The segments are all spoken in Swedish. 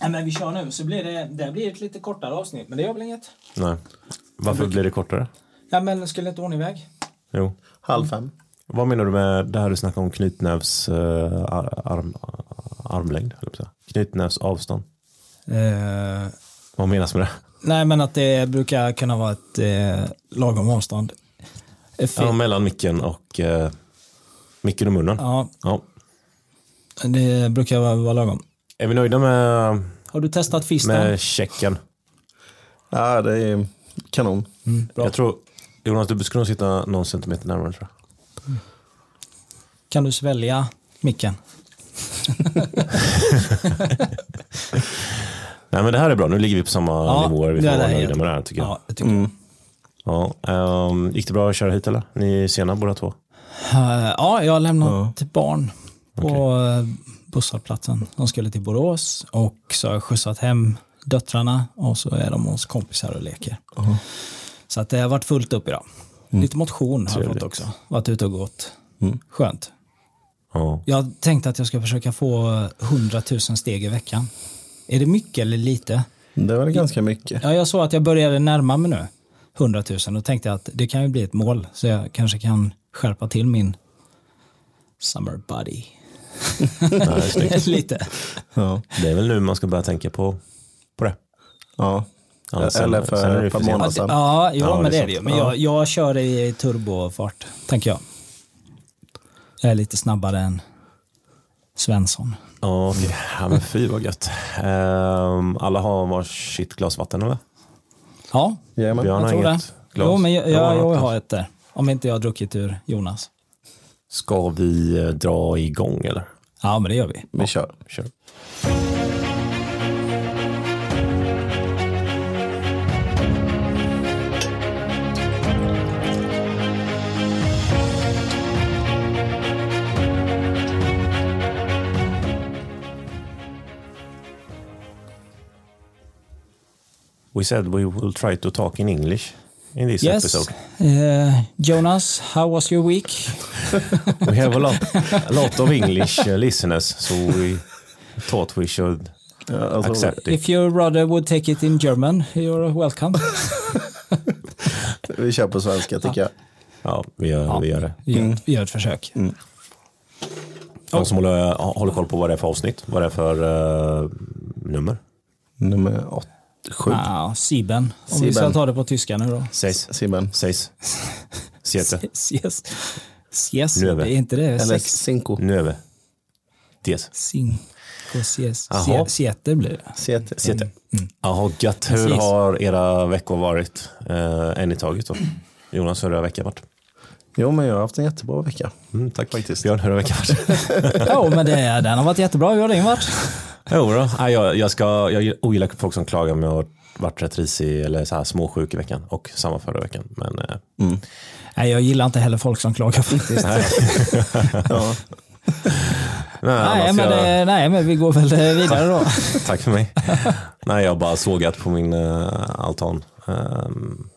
Nej, men vi kör nu så blir det, det blir ett lite kortare avsnitt, men det gör väl inget? Nej. Varför blir det kortare? Ja, men skulle inte ordna iväg? Jo. Halv fem. Vad menar du med det här du snackade om knytnävs uh, arm, armlängd? Knytnävs avstånd? Eh, Vad menas med det? nej, men att det brukar kunna vara ett eh, lagom avstånd. Eh, Ja, mellan micken och uh, micken och munnen. Ja, Ja. det brukar vara, vara lagom. Är vi nöjda med, Har du testat fisten? med checken? Ja, det är kanon. Mm, bra. Jag tror, Jonas, du skulle nog sitta någon centimeter närmare tror jag. Kan du svälja micken? Nej men det här är bra, nu ligger vi på samma Ja, nivåer. Vi får vara nöjda med det här tycker jag. Ja, det tycker Mm. Ja, ehm, gick det bra att köra hit eller? Ni är sena båda två? jag. Eh, ja, jag har lämnat Ja. ett barn på eh, busshållplatsen. De skulle till Borås och så har jag skjutsat hem döttrarna och så är de hos kompisar och leker. Så att det har varit fullt upp idag. Lite motion har jag Trevligt. fått också. Varit ute och gått. Mm. Skönt. Ja. Jag tänkte att jag ska försöka få 100 000 steg i veckan. Är det mycket eller lite? Det var ganska mycket. Ja, jag såg att jag började närma mig nu. 100 000 och tänkte att det kan ju bli ett mål så jag kanske kan skärpa till min summer body. Nej. Lite. Ja. Det är väl nu man ska börja tänka på, på det. ja. Ja, sen- Eller sen är för ett par månader Ja, sedan. ja, jo, Ja, det men är det är det ju. Men Ja. jag, jag kör i turbofart, tänker jag. Jag är lite snabbare än Svensson. Ja, okej. ja men fy vad gött. Ehm, alla har varsitt glas vatten eller? Ja, Jajamän. Björn jag har tror det. glas. Jo, men jag, Ja, jag, jag har ett där. Om inte jag har druckit ur Jonas. Ska vi eh, dra igång eller? Ja, men det gör vi. Vi kör. Kör. We said we will try to talk in English in this Yes. episode. Eh, Jonas, how was your week? We have a lot, a lot of English uh, listeners, so we thought we should Ja, alltså, accept it. If your brother would take it in German, you're welcome. vi kör på svenska tycker jag. Ja, vi gör, vi gör det. Vi gör, vi gör ett försök. Någon som håller, håller koll på vad det är för avsnitt, vad det är för uh, nummer? Nummer åt, sju. Ja, Sieben. Om vi ska Sieben. ta det på tyska nu då. Seis. Simon. Seis. Siete. Yes. Yes. Nueve. Det är inte det. Eller Sex. cinco. Nueve. Diez. Cinco, sies. Siete blir det. Siete. Siete. Jaha, gött. Hur har era veckor varit? Uh, en i taget då. Jonas, hur har veckan varit? Jo, men jag har haft en jättebra vecka. Mm, tack. Faktiskt. Björn, hur har veckan varit? Jo, men det, den har varit jättebra. Hur har din varit? jo då. Nej, jag, jag, ska, jag ogillar folk som klagar med att ha varit rätt risig eller så här småsjuk i veckan och samma förra veckan. Men eh, Nej, jag gillar inte heller folk som klagar faktiskt. nej, Ja. nej, annars men jag- nej, men vi går väl vidare då. Tack för mig. Nej, jag har bara sågat på min uh, altan. Ehm,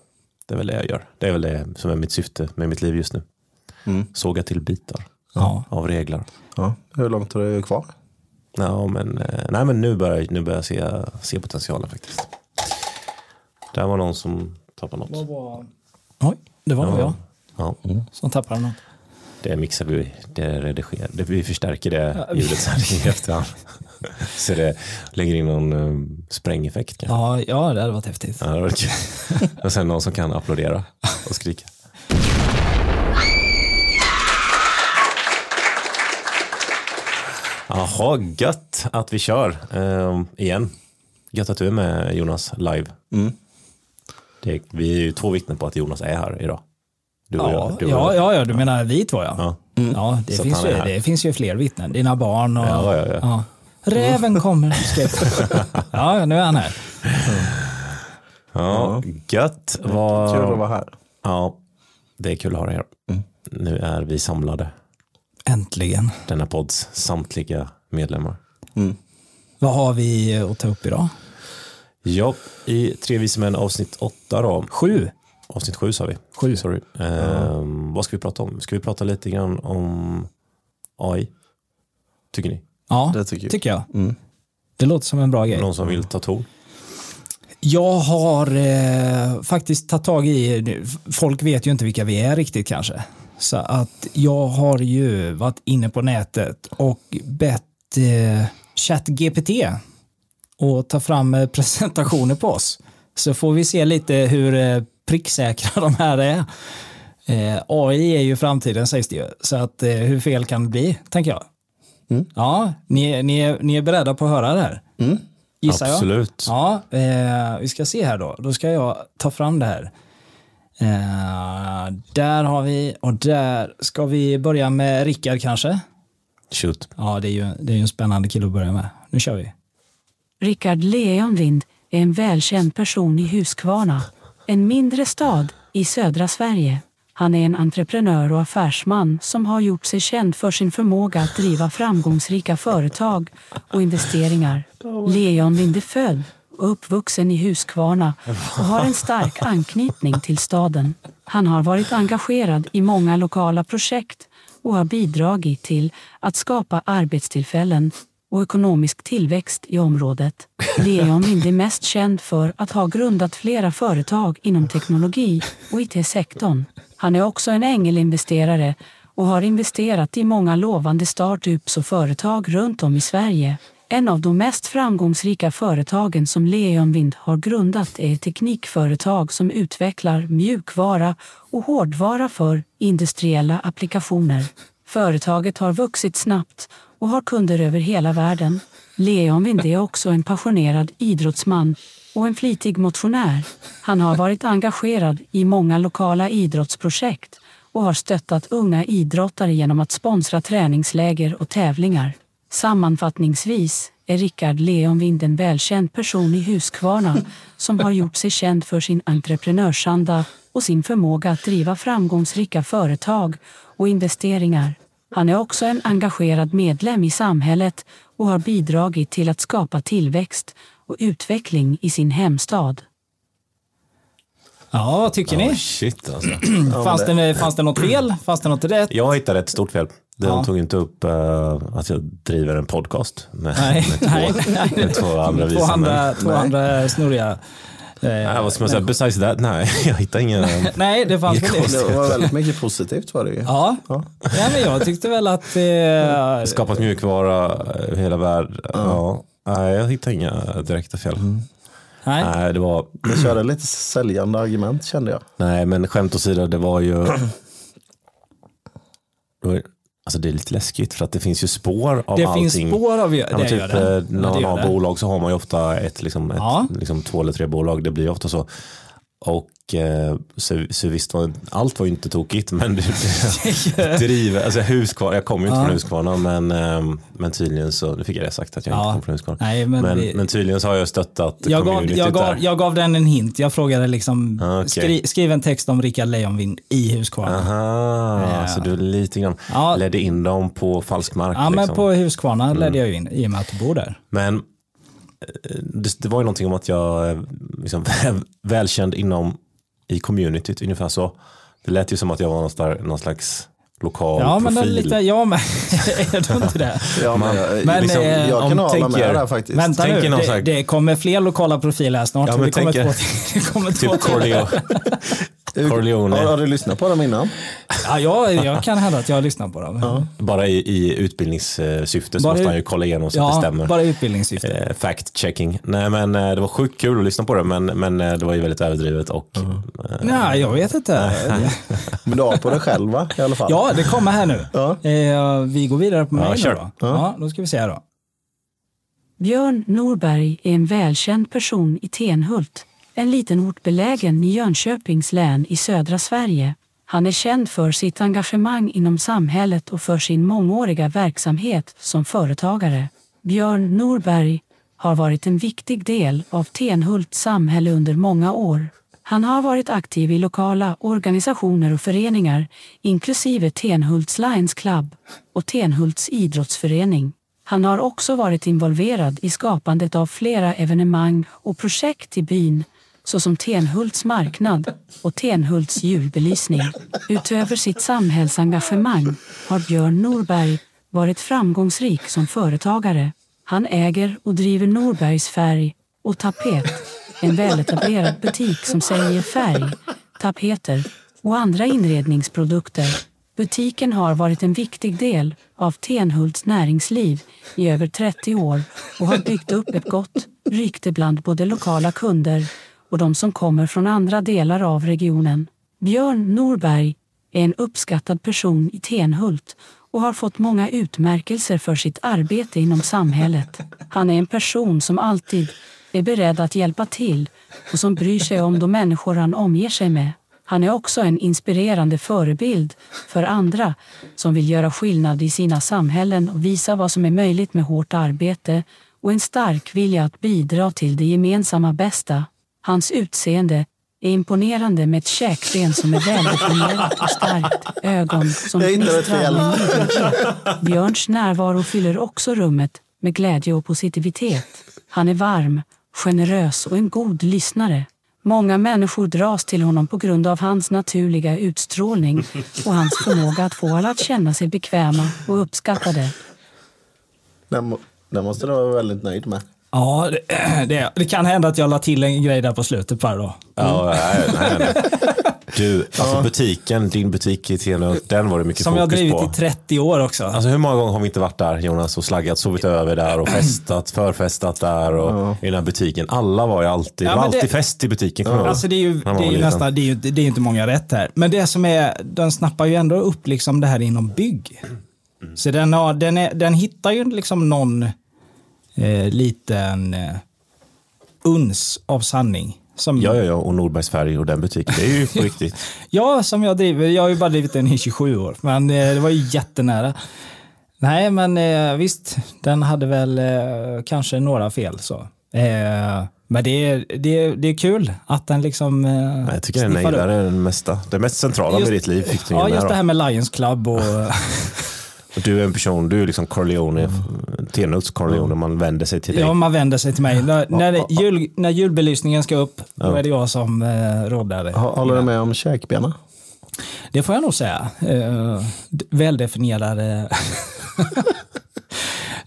det är väl det jag gör. Det är väl det som är mitt syfte med mitt liv just nu. Mm. Såga till bitar Ja. av reglar. ja. Hur långt har du kvar? Ja, men, eh, nej, men nu börjar, nu börjar jag se, se potentialen faktiskt. Det var någon som tappade något. Oj, det var nog jag Ja, som tappade något. det mixar vi, det redigerar, det, vi förstärker det ljudet sen i efterhand. Så det lägger in någon um, sprängeffekt. kanske. Ja, ja, det hade varit häftigt. Ja, det var kul. Och sen någon som kan applådera och skrika. Jaha, gött att vi kör ehm, igen. Gött att du är med Jonas live. Mm. Det, vi är ju två vittnen på att Jonas är här idag. Du och Ja, jag. Du och ja, jag. ja, ja, du menar vi två ja. Ja. Ja, det, Så finns ju, det finns ju fler vittnen. Dina barn och... Ja, ja, ja. Räven kommer. ja, nu är han här. Ja, gött. Vad... Kul att vara här. Ja, det är kul att ha dig här. Nu är vi samlade, Äntligen. denna podds samtliga medlemmar. Mm. Vad har vi att ta upp idag? Ja, i Tre vise män avsnitt åtta då. Sju. Avsnitt sju sa vi. Sju. Sorry. Ehm, vad ska vi prata om? Ska vi prata lite grann om AI? Tycker ni? Ja, Det tycker jag. tycker jag. Mm. Det låter som en bra grej. Någon som vill ta ton? Jag har eh, faktiskt tagit tag i, folk vet ju inte vilka vi är riktigt kanske. Så att jag har ju varit inne på nätet och bett eh, ChatGPT att ta fram eh, presentationer på oss. Så får vi se lite hur eh, pricksäkra de här är. Eh, AI är ju framtiden sägs det ju. Så att eh, hur fel kan det bli, tänker jag. Mm. Ja, ni, ni, är, ni är beredda på att höra det här? Mm. Gissar jag? Absolut. Ja, eh, vi ska se här då. Då ska jag ta fram det här. Eh, där har vi, och där ska vi börja med Rickard kanske. Shoot. Ja, det är ju, det är ju en spännande kille att börja med. Nu kör vi. Rickard Leonvind är en välkänd person i Huskvarna, en mindre stad i södra Sverige. Han är en entreprenör och affärsman som har gjort sig känd för sin förmåga att driva framgångsrika företag och investeringar. Leonvind är född och uppvuxen i Huskvarna och har en stark anknytning till staden. Han har varit engagerad i många lokala projekt och har bidragit till att skapa arbetstillfällen och ekonomisk tillväxt i området. Leon Lind är mest känd för att ha grundat flera företag inom teknologi och IT-sektorn. Han är också en ängelinvesterare och har investerat i många lovande startups och företag runt om i Sverige. En av de mest framgångsrika företagen som Leonvind har grundat är ett teknikföretag som utvecklar mjukvara och hårdvara för industriella applikationer. Företaget har vuxit snabbt och har kunder över hela världen. Leonvind är också en passionerad idrottsman och en flitig motionär. Han har varit engagerad i många lokala idrottsprojekt och har stöttat unga idrottare genom att sponsra träningsläger och tävlingar. Sammanfattningsvis är Rickard Leonvind en välkänd person i Huskvarna som har gjort sig känd för sin entreprenörsanda och sin förmåga att driva framgångsrika företag och investeringar. Han är också en engagerad medlem i samhället och har bidragit till att skapa tillväxt och utveckling i sin hemstad. Ja, tycker Oh, ni? shit alltså. Fanns det, fanns det något fel? Fanns det något rätt? Jag hittade ett stort fel. De Ja. tog inte upp eh, att jag driver en podcast med, Nej, med, två, nej, nej. med två andra Två visa andra, två andra snurriga. Eh, Nej, vad ska man säga? Besides that? Nej, jag hittade ingen. Nej, det fanns väl det. Det var väldigt mycket positivt var det ju. Ja. Ja. ja, men jag tyckte väl att... Eh, Skapat mjukvara i hela världen. Ja. Nej, jag hittade inga direkta fel. nej. Nej, det var... Du körde lite säljande argument kände jag. Nej, men skämt åsido, det var ju... Det, alltså det är lite läskigt för att det finns ju spår av Det allting. finns spår av Ja, det. typ, det. När man det har det. bolag så har man ju ofta ett, liksom, ett, Ja. liksom, två eller tre bolag. Det blir ofta så. Och eh, så, så visst, var, allt var ju inte tokigt, men det, det, driver, alltså Huskvarna, jag kommer ju inte Ja. från Huskvarna, men, eh, men tydligen så, nu fick jag det sagt att jag Ja. inte kommer från Huskvarna. Nej, men Men, vi- men tydligen så har jag stöttat Jag gav, jag, gav, där. jag gav den en hint. Jag frågade liksom, Ah, okej. skri, skriv en text om Rickard Lejonvind i Huskvarna. Aha, Ja. så du lite grann Ja. ledde in dem på falsk mark. Ja, men liksom. på Huskvarna ledde jag in i och med att du bor där. Men det, det var ju någonting om att jag är liksom, välkänd inom i communityt ungefär så. Det lät ju som att jag var någon, där, någon slags lokal Ja, men det är profil. lite, ja, men är du inte det? Ja, men, jag, Men, liksom, eh, jag om kan hålla tänker- med där faktiskt. Vänta Tänk nu, det, det kommer fler lokala profiler här snart. Ja, men det kommer tänk er- två. Det kommer två Typ till. Corleo, Corleone. Har, har du lyssnat på dem innan? Ja, jag, jag kan hävda att jag har lyssnat på dem. Bara i, i utbildningssyfte så Bara måste i- han ju kolla igenom så att Ja, det stämmer. bara utbildningssyfte. Eh, fact checking. Nej men eh, det var sjukt kul att lyssna på det men, men eh, det var ju väldigt överdrivet och eh, Nej, jag vet inte. Men du har på dig själv va? I alla fall. Ja, det kommer här nu. Ja. Eh, vi går vidare på mig kör. nu då. Ja, då ska vi se här då. Björn Norberg är en välkänd person i Tenhult, en liten ort belägen i Jönköpings län i södra Sverige. Han är känd för sitt engagemang inom samhället och för sin mångåriga verksamhet som företagare. Björn Norberg har varit en viktig del av Tenhults samhälle under många år. Han har varit aktiv i lokala organisationer och föreningar, inklusive Tenhults Lions Club och Tenhults idrottsförening. Han har också varit involverad i skapandet av flera evenemang och projekt i byn, såsom Tenhults marknad och Tenhults julbelysning. Utöver sitt samhällsengagemang har Björn Norberg varit framgångsrik som företagare. Han äger och driver Norbergs färg och tapet, en väletablerad butik som säljer färg, tapeter och andra inredningsprodukter. Butiken har varit en viktig del av Tenhults näringsliv i över 30 år och har byggt upp ett gott rykte bland både lokala kunder och de som kommer från andra delar av regionen. Björn Norberg är en uppskattad person i Tenhult och har fått många utmärkelser för sitt arbete inom samhället. Han är en person som alltid är beredd att hjälpa till och som bryr sig om de människor han omger sig med. Han är också en inspirerande förebild för andra som vill göra skillnad i sina samhällen och visa vad som är möjligt med hårt arbete och en stark vilja att bidra till det gemensamma bästa. Hans utseende är imponerande med ett käkben som är väldefinierat och starkt, ögon som gnistrar med nyfikenhet. Björns närvaro fyller också rummet med glädje och positivitet. Han är varm, generös och en god lyssnare. Många människor dras till honom på grund av hans naturliga utstrålning och hans förmåga att få alla att känna sig bekväma och uppskattade. Den, den måste du vara väldigt nöjd med. Ja, det, det, det kan hända att jag la till en grej där på slutet bara då. Ja, nej, nej, nej. Du, alltså butiken, din butik i Tenhult, den var det mycket Som jag har fokus drivit på. i 30 år också. Alltså hur många gånger har vi inte varit där Jonas och slaggat, sovit över där och festat, förfestat där och i den här butiken. Alla var ju alltid, Ja, det var men det- alltid fest i butiken. ihåg. Alltså det är ju, det är ju nästan, det är ju, inte- det är inte många rätt här. Men det som är, den snappar ju ändå upp liksom det här inom bygg. Så den, har, den, är, den hittar ju liksom någon eh, liten eh, uns av sanning. Som, Ja, ja, ja, och Norbergs färg och den butiken, det är ju på riktigt. Ja, som jag driver. Jag har ju bara drivit den i 27 år, men eh, det var ju jättenära. Nej, men eh, visst, den hade väl eh, kanske några fel. så. Eh, men det är, det, är, det är kul att den liksom eh, Nej, Jag tycker den sniffar upp. nailade det mesta. Det mest centrala Just- med ditt liv fick du Ja, ju just det här med Lions Club och... Och du är en person, du är liksom Corleone, Tenhults Corleone, man vänder sig till dig. Ja, man vänder sig till mig. När, när, jul, när julbelysningen ska upp, då är det jag som eh, råddar. Håller du med om käkbena? Det får jag nog säga. Eh, väldefinierade.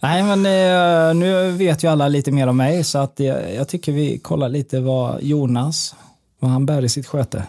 Nej, men eh, nu vet ju alla lite mer om mig så att jag, jag tycker vi kollar lite vad Jonas, vad han bär i sitt sköte.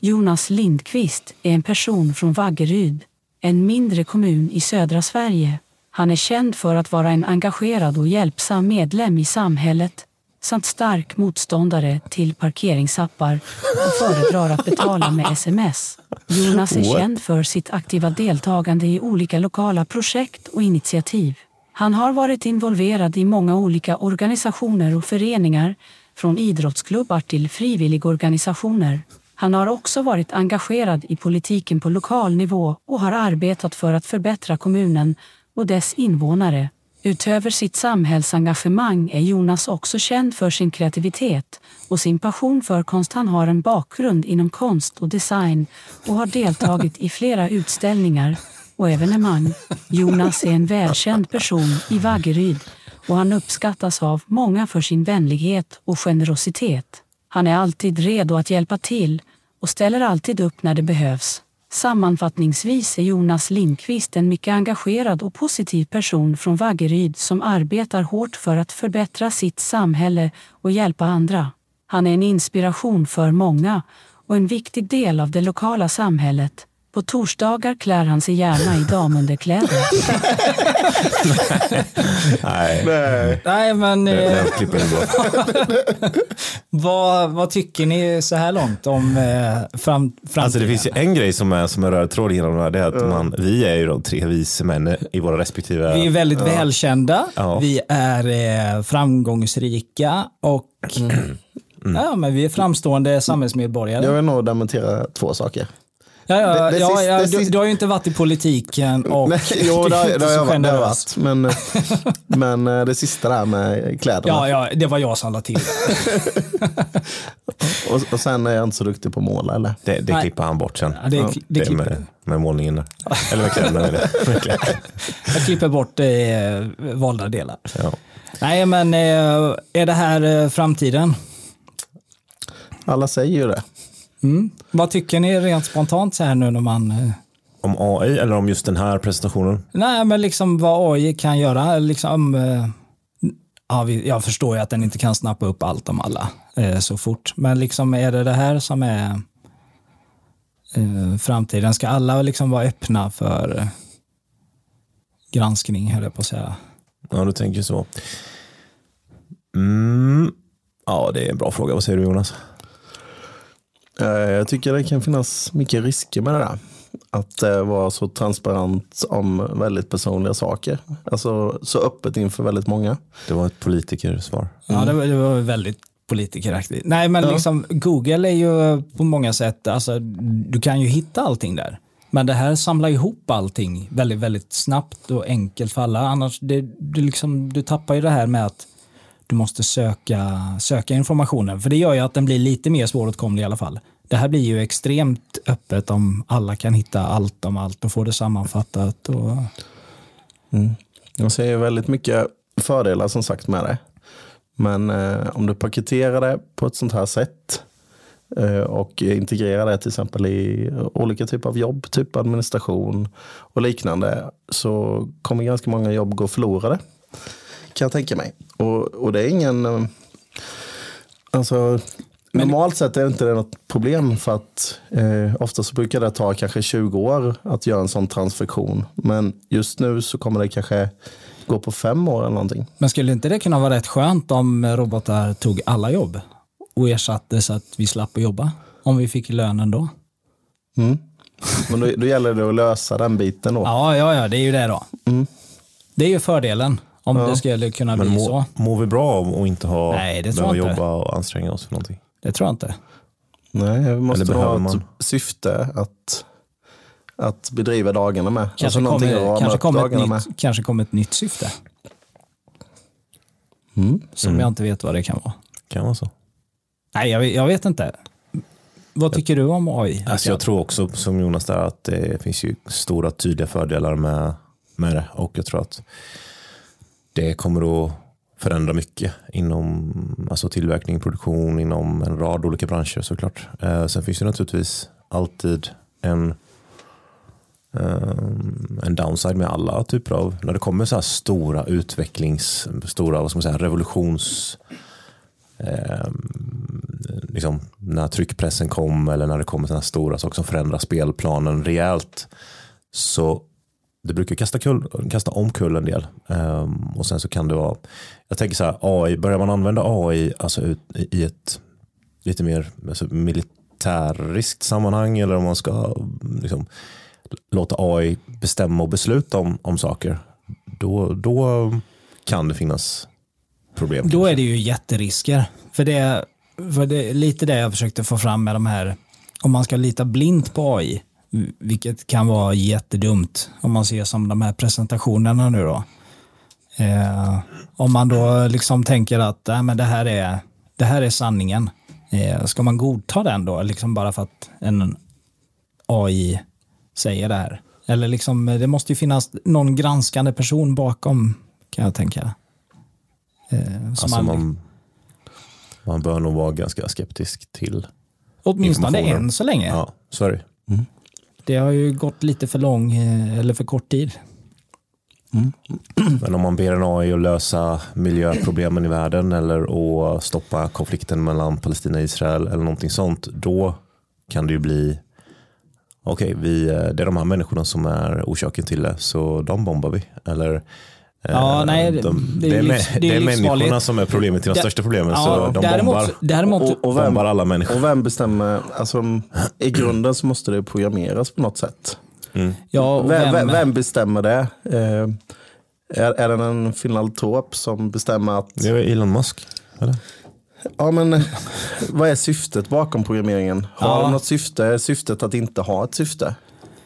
Jonas Lindqvist är en person från Vaggeryd, en mindre kommun i södra Sverige. Han är känd för att vara en engagerad och hjälpsam medlem i samhället samt stark motståndare till parkeringsappar och föredrar att betala med sms. Jonas är What? känd för sitt aktiva deltagande i olika lokala projekt och initiativ. Han har varit involverad i många olika organisationer och föreningar, från idrottsklubbar till frivilligorganisationer. Han har också varit engagerad i politiken på lokal nivå och har arbetat för att förbättra kommunen och dess invånare. Utöver sitt samhällsengagemang är Jonas också känd för sin kreativitet och sin passion för konst. Han har en bakgrund inom konst och design och har deltagit i flera utställningar och evenemang. Jonas är en välkänd person i Vaggeryd och han uppskattas av många för sin vänlighet och generositet. Han är alltid redo att hjälpa till och ställer alltid upp när det behövs. Sammanfattningsvis är Jonas Lindqvist en mycket engagerad och positiv person från Vaggeryd som arbetar hårt för att förbättra sitt samhälle och hjälpa andra. Han är en inspiration för många och en viktig del av det lokala samhället. På torsdagar klär han sig gärna i damunderkläder. Nej, Nej. Nej, men eh, vad, vad tycker ni så här långt om eh, fram, framtiden? Alltså det finns ju en grej som är som en röd tråd genom det här. Det är att man, vi är ju de tre vise män i våra respektive... Vi är väldigt välkända, Ja. vi är eh, framgångsrika och ja, men vi är framstående samhällsmedborgare. Jag vill nog dementera två saker. Ja, ja, Det- det ja, sista- ja, du, du har ju inte varit i politiken och Nej, jo, det, är det har jag inte så varit, har varit. Men, men eh, det sista där med kläderna. Ja, ja, det var jag som la till. Och, och sen är jag inte så duktig på att måla eller? Det, det Nej. klipper han bort sen. Ja, det, det Det med, med målningen där. Eller med kläderna. Med kläderna. jag klipper bort eh, valda delar. Ja. Nej, men eh, är det här eh, framtiden? Alla säger ju det. Mm. Vad tycker ni rent spontant så här nu när man... Eh, Om AI eller om just den här presentationen? Nej, men liksom vad AI kan göra. Liksom, eh, ja, jag förstår ju att den inte kan snappa upp allt om alla eh, så fort. Men liksom är det det här som är framtiden? Ska alla liksom vara öppna för granskning, höll jag på att säga. Ja, du tänker så. Mm. Ja, det är en bra fråga. Vad säger du Jonas? Eh, Jag tycker det kan finnas mycket risker med det där. Att eh, vara så transparent om väldigt personliga saker. Alltså så öppet inför väldigt många. Det var ett politikersvar. Ja, det var, det var väldigt politikeraktigt. Nej, men liksom Google är ju på många sätt, alltså, du kan ju hitta allting där. Men det här samlar ihop allting väldigt, väldigt snabbt och enkelt för alla. Annars, det, det liksom, du tappar ju det här med att du måste söka, söka informationen. För det gör ju att den blir lite mer svåråtkomlig i alla fall. Det här blir ju extremt öppet om alla kan hitta allt om allt och få det sammanfattat. Och, mm. Jag ser väldigt mycket fördelar som sagt med det. Men eh, om du paketerar det på ett sånt här sätt eh, och integrerar det till exempel i olika typer av jobb, typ administration och liknande, så kommer ganska många jobb gå förlorade. Kan jag tänka mig. Och, och det är ingen... eh, Alltså, normalt sett är inte det något problem för att eh, ofta så brukar det ta kanske 20 år att göra en sån transaktion. Men just nu så kommer det kanske gå på fem år eller någonting. Men skulle inte det kunna vara rätt skönt om robotar tog alla jobb och ersatte så att vi slapp att jobba? Om vi fick lönen då? Mm. Men då, då gäller det att lösa den biten då. Ja, ja, ja, det är ju det då. Mm. Det är ju fördelen om det skulle kunna Men bli må, så. mår vi bra av att inte ha Nej, det tror behöva jag inte. jobba och anstränga oss för någonting? Det tror jag inte. Nej, vi måste Eller ha behöver ett man? syfte att, att bedriva dagarna med. Kanske alltså kommer, kanske, kommer ett med. nytt, kanske kommer ett nytt syfte Mm. som jag inte vet vad det kan vara. Kan vara så. Nej, jag, vet- jag vet inte. Vad tycker du om AI? Alltså jag tror också som Jonas där att det finns ju stora tydliga fördelar med, med det och jag tror att det kommer att förändra mycket inom alltså tillverkning, produktion, inom en rad olika branscher såklart. Eh, sen finns det naturligtvis alltid en ehm, en downside med alla typer av, när det kommer så här stora utvecklings, stora vad ska man säga, revolutions eh, liksom, när tryckpressen kom eller när det kommer sådana stora saker som förändrar spelplanen rejält. Så det brukar kasta, kull, kasta omkull en del. Ehm, och sen så kan det vara, jag tänker så här, AI, börjar man använda AI alltså ut, i i ett lite mer alltså militäriskt sammanhang eller om man ska liksom, låta AI bestämma och besluta om, om saker, då, då kan det finnas problem. Då är det ju jätterisker. För det, för det är lite det jag försökte få fram med de här, om man ska lita blint på AI, vilket kan vara jättedumt om man ser som de här presentationerna nu då. Eh, om man då liksom tänker att äh, men det, här är, det här är sanningen, eh, ska man godta den då, liksom bara för att en AI säger det här? Eller liksom, det måste ju finnas någon granskande person bakom, kan jag tänka. Eh, Alltså man- man, man bör nog vara ganska skeptisk till Åtminstone än så länge. Ja, så är det. Har ju gått lite för lång eh, eller för kort tid. Men om man ber en AI att lösa miljöproblemen i världen eller att stoppa konflikten mellan Palestina och Israel eller någonting sånt, då kan det ju bli okej, vi, eh, det är de här människorna som är orsaken till det, så de bombar vi. Eller, Ja, nej, det- de, det är det är, livs- det är det är människorna som är problemet till de största problemen, Ja, så de däremot, bombar, däremot Och, och, vem, bombar alla människor. och vem bestämmer? Alltså, I grunden så måste det programmeras på något sätt. ja, och Vem, vem, vem, bestämmer det? Eh, är, är det en filantrop som bestämmer att... Det är Elon Musk. Eller? Ja, men eh, vad är syftet bakom programmeringen? Har Ja. de något syfte? Är syftet att inte ha ett syfte?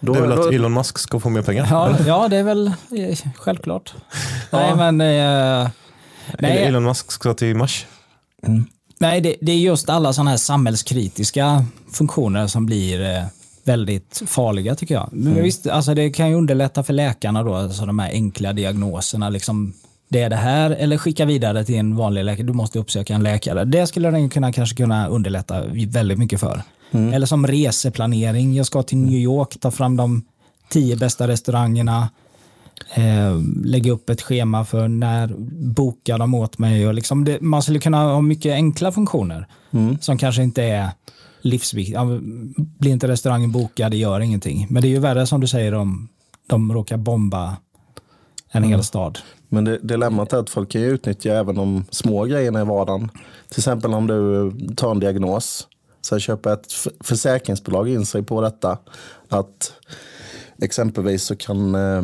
Då, Det är väl då, att Elon Musk ska få mer pengar? Ja, ja, det är väl eh, självklart. Nej, men eh, nej, Elon Musk ska till Mars? nej det, det är just alla sådana här samhällskritiska funktioner som blir eh, väldigt farliga tycker jag. Men visst, alltså det kan ju underlätta för läkarna då, alltså de här enkla diagnoserna. Liksom, det är det här, eller skicka vidare till en vanlig läkare. Du måste uppsöka en läkare. Det skulle den kunna, kanske kunna underlätta väldigt mycket för. Eller som reseplanering. Jag ska till New York, ta fram de tio bästa restaurangerna, eh, lägga upp ett schema för när bokar de åt mig. Och liksom det, man skulle kunna ha mycket enkla funktioner som kanske inte är livsviktiga. Blir inte restaurangen bokad, det gör ingenting. Men det är ju värre som du säger om de råkar bomba en hel stad. Men det, dilemmat är att folk kan ju utnyttja även de små grejerna i vardagen. Till exempel om du tar en diagnos. Sen köper ett försäkringsbolag in sig på detta. Att exempelvis så kan eh,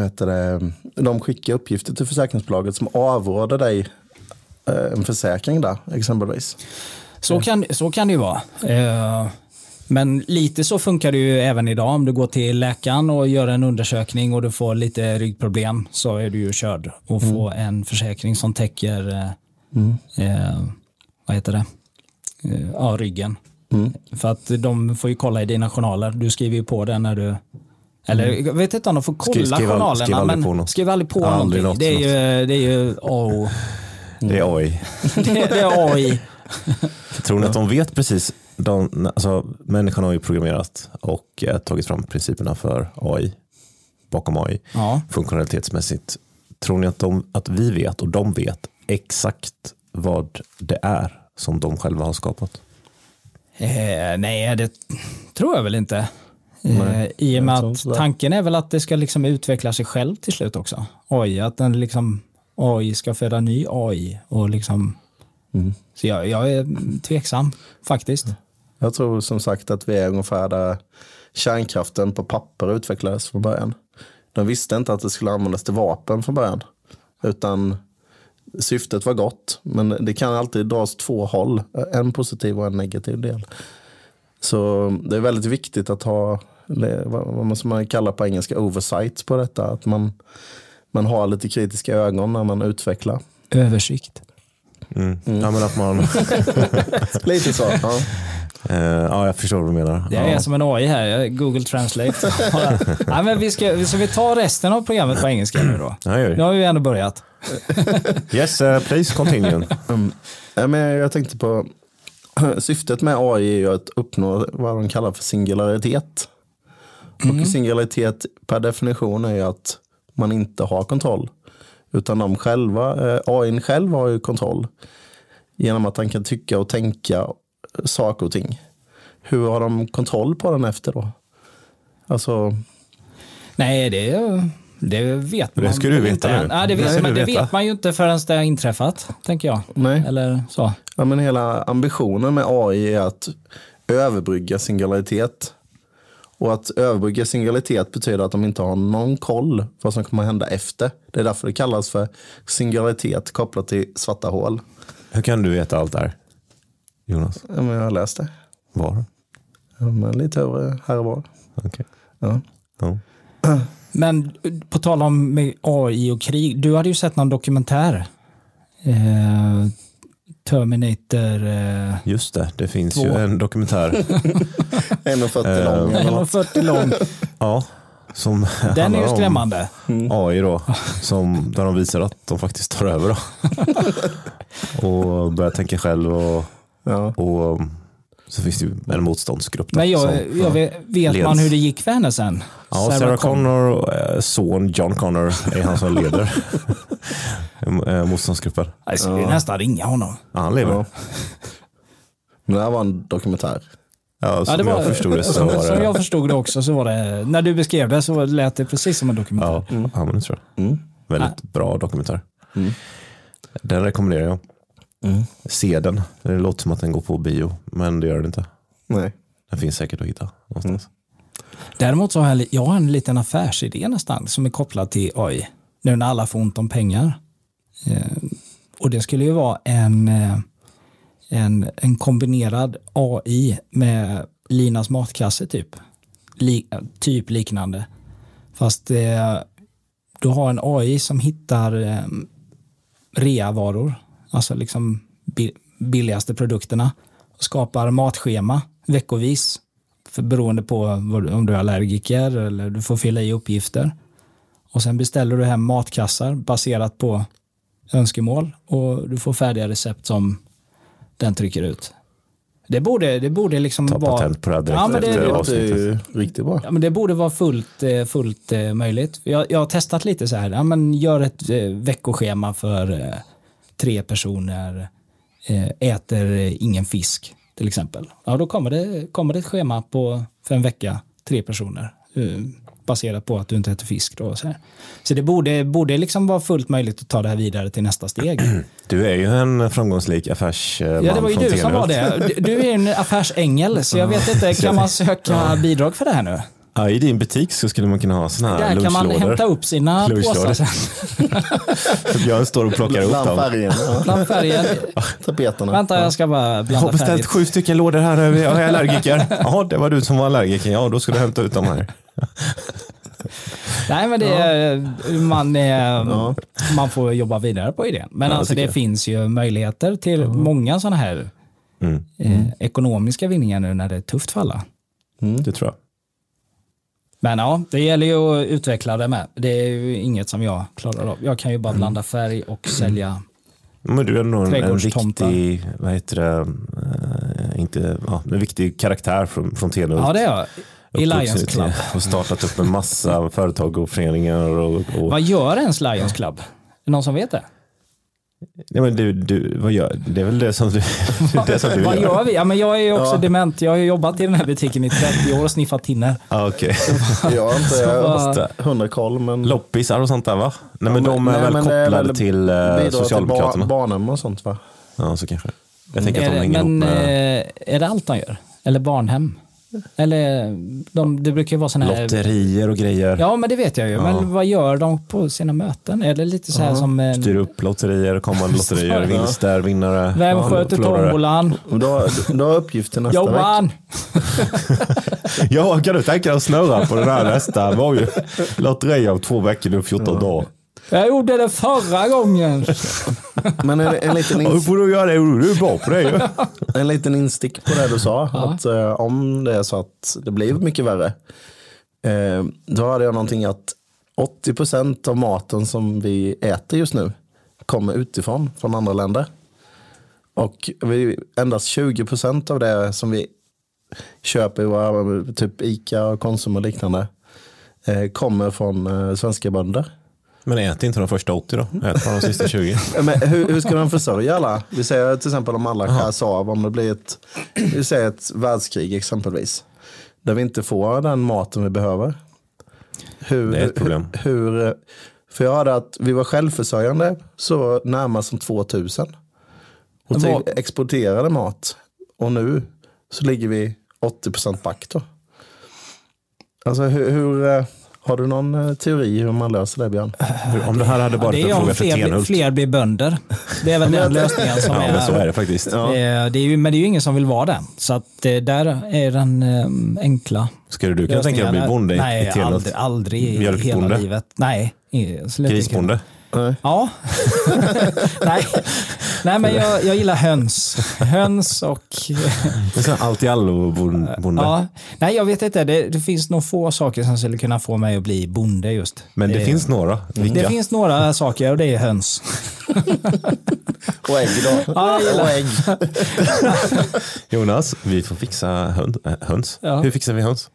heter det, de skicka uppgifter till försäkringsbolaget som avråder dig eh, en försäkring där exempelvis. Så kan, så kan det ju vara. Eh, Men lite så funkar det ju även idag. Om du går till läkaren och gör en undersökning och du får lite ryggproblem så är du ju körd och få en försäkring som täcker eh, eh, vad heter det? Eh, ja, ryggen. För att de får ju kolla i dina journaler. Du skriver ju på den när du eller jag vet inte om de får kolla Skriv- skriv al- journalerna. skriv aldrig på något. skriv aldrig på Aldrig någonting. något, det, är ju, det är ju A och O. Det är AI. det, det är AI. Tror ni att de vet precis? De, alltså, människan har ju programmerat och eh, tagit fram principerna för AI, bakom AI, Ja. funktionalitetsmässigt. Tror ni att, de, att vi vet och de vet exakt vad det är som de själva har skapat? Eh, nej, det tror jag väl inte. Eh, I och med att tanken är väl att det ska liksom utveckla sig själv till slut också. AI, att den liksom, AI ska föda ny AI. Och liksom, Mm. Så jag, jag är tveksam faktiskt. Jag tror som sagt att vi är ungefär där kärnkraften på papper utvecklades från början. De visste inte att det skulle användas till vapen från början. Utan syftet var gott. Men det kan alltid dras två håll. En positiv och en negativ del. Så det är väldigt viktigt att ha vad man- som man kallar på engelska oversight på detta. Att man, man har lite kritiska ögon när man utvecklar. Översikt. Mm. Ja, men att man, Lite så. Ja. Eh, ja, jag förstår vad du menar. Det ja. är som en AI här, Google Translate. Nej, men vi ska, ska vi ta resten av programmet på engelska nu då? Ja, Nu har vi ändå börjat. Yes, uh, please continue. Ja, men jag tänkte på syftet med AI är ju att uppnå vad de kallar för singularitet. Och singularitet per definition är ju att man inte har kontroll. Utan de själva, eh, AI själv har ju kontroll. Genom att han kan tycka och tänka saker och ting. Hur har de kontroll på den efter då? Alltså, Nej, det, det vet man Det ska du veta inte nu. Nej, det, Det vet, ska men du det vet man ju inte förrän det har inträffat, tänker jag. nej. Eller så. Ja, men hela ambitionen med AI är att överbrygga singularitet. Och att överbrygga singularitet betyder att de inte har någon koll vad som kommer hända efter. Det är därför det kallas för singularitet kopplat till svarta hål. Hur kan du veta allt det här? Jonas, Ja, men jag har läst det. var? Ja, men lite över här och var. Okej. Ja. Ja. Men på tal om med AI och krig, du hade ju sett någon dokumentär. Eh, Terminator eh, Just det, det finns Två. ju en dokumentär. 1,40 Eh, lång. eller något. 1,40 lång. ja, som Den är ju om skrämmande. AI då, som, där de visar att de faktiskt tar över då. och börjar tänka själv och, Ja. och så finns det ju en motståndsgrupp. Då, Men jag, som, jag vet, vet man hur det gick för henne sen? Ja, Sarah, Connor och eh, son John Connor är han som leder eh, motståndsgruppen. Jag skulle ju nästan ringa honom. Ja, han lever. Ja. Men det här var en dokumentär. Ja, som Ja, det var, jag förstod det så som, var som det. jag förstod det också så var det, när du beskrev det så lät det precis som en dokumentär. Ja, ja men det tror jag. Mm. Väldigt bra dokumentär. Mm. Den rekommenderar jag. Mm. Se den. Det låter som att den går på bio, men det gör den inte. Nej. Den finns säkert att hitta någonstans. Däremot så har jag, li- jag har en liten affärsidé nästan som är kopplad till AI. Nu när alla får ont om pengar. Eh, och det skulle ju vara en, eh, en, en kombinerad AI med Linas matkasse typ. Li, typ liknande. Fast eh, du har en AI som hittar eh, reavaror, alltså liksom bi- billigaste produkterna och skapar matschema veckovis för beroende på om du är allergiker eller du får fylla i uppgifter. Och sen beställer du hem matkassar baserat på önskemål och du får färdiga recept som den trycker ut. Det borde, det borde liksom Ta vara... patent på det här direkt Ja, men det- efter det- Det ju riktigt bra. Ja, men det borde vara fullt, eh, fullt eh, möjligt. Jag, jag har testat lite så här, ja, men gör ett eh, veckoschema för eh, tre personer, eh, äter ingen fisk till exempel. Ja, då kommer det, kommer det ett schema på, för en vecka, tre personer. eh, Baserat på att du inte äter fisk. Då, så här. så det borde, borde liksom vara fullt möjligt att ta det här vidare till nästa steg. Du är ju en framgångsrik affärsman Ja, det var ju du som var det. Du- Du är en affärsängel, så jag vet inte, kan man söka bidrag för det här nu? Ja, I din butik så skulle man kunna ha såna här Där kan man hämta upp sina påsar sen. Så Björn står och plockar upp dem. färgerna. Ja. Bland färgen. Tapeterna. Vänta, jag ska bara Jag har blanda beställt sju stycken lådor här, jag är allergiker. Ja, det var du som var allergiker. Ja, då ska du hämta ut dem här. Nej, men det är, man, är, Ja. man får jobba vidare på idén. Men Ja, alltså, det jag. finns ju möjligheter till många sådana här Mm, eh, ekonomiska vinningar nu när det är tufft för alla. det tror jag. Men ja, det gäller ju att utveckla det med. Det är ju inget som jag klarar av. Jag kan ju bara blanda färg och sälja. Men du är nog en, en riktig, vad heter det, eh, inte, ja, en viktig karaktär från, från Tenhult. Ja, det är jag. I Lions Club. Och startat upp en massa företag och föreningar. Och, och, Vad gör ens Lions Club? Är någon som vet det? Ja, men du, du, vad gör, det är väl det som du, det som du Vad gör? gör vi? Ja, men jag är ju också Ja. dement. Jag har ju jobbat i den här butiken i 30 år och sniffat tinner. Ah, okay. Jag har inte vad- hundra koll, men Loppisar och sånt där va? Nej men Ja, de men- är nej, väl kopplade väl till eh, bidrar till Socialdemokraterna? bar, barnhem och sånt va? Ja, så kanske. Jag tänker att Är de det, hänger men ihop med eh, är det allt de gör? Eller barnhem? Eller de, det brukar ju vara sådana här... lotterier och grejer. Ja, men det vet jag ju. Men vad gör de på sina möten? Är det lite så här som... eh, Styr upp lotterier, kommande lotterier, Ja. vinster, vinnare. Vem ja, sköter tombolan? Och Då, då har uppgift till nästa vecka. Johan! Ja, kan du tänka dig att snurra på den här nästa? Det var ju lotteri om två veckor nu, 14 dagar. Jag gjorde det förra gången. Men en, en, liten Ja, hur får du göra det? Du är bra på det ju. en liten instick på det du sa. Att eh, om det är så att det blir mycket värre. Eh, då hade jag någonting att 80% av maten som vi äter just nu kommer utifrån, från andra länder. Och vi, endast 20% av det som vi köper i våra typ Ica och Konsum och liknande eh, kommer från eh, svenska bönder. Men ät inte de första 80 då. Ät bara de sista 20. Men hur, hur ska de försörja alla? Vi säger till exempel om alla skärs av, om det blir ett, vi säger ett världskrig exempelvis. Där vi inte får den maten vi behöver. Hur, Det är ett problem. Hur, för jag hörde att vi var självförsörjande så närmast som 2000. Och Vad- exporterade mat. Och nu så ligger vi 80% back då. Alltså hur, hur, eh, har du någon eh, teori hur man löser det Björn? Om det här hade Det varit är en fråga för Tenhult. fler blir bönder. Det är väl den lösningen som Ja, är... men så är det faktiskt. Ja. Eh, Det är ju, men det är ju ingen som vill vara det. Så att eh, där är den enkla Skulle du kunna tänka dig att bli bonde i- Nej, i Tenhult? aldrig, aldrig i hela Mjölkbonde? livet. Nej. Grisbonde? Nej. Ja. Nej. Nej, men jag, jag gillar höns. Höns och... Allt i allo-bonde. Ja. Nej, jag vet inte. Det, det finns nog få saker som skulle kunna få mig att bli bonde just. Men det Eh, finns några. Vilka? Det finns några saker och det är höns. Och ägg då? Ja, jag gillar och ägg. Jonas, vi får fixa höns. äh, höns. Ja. Hur fixar vi höns?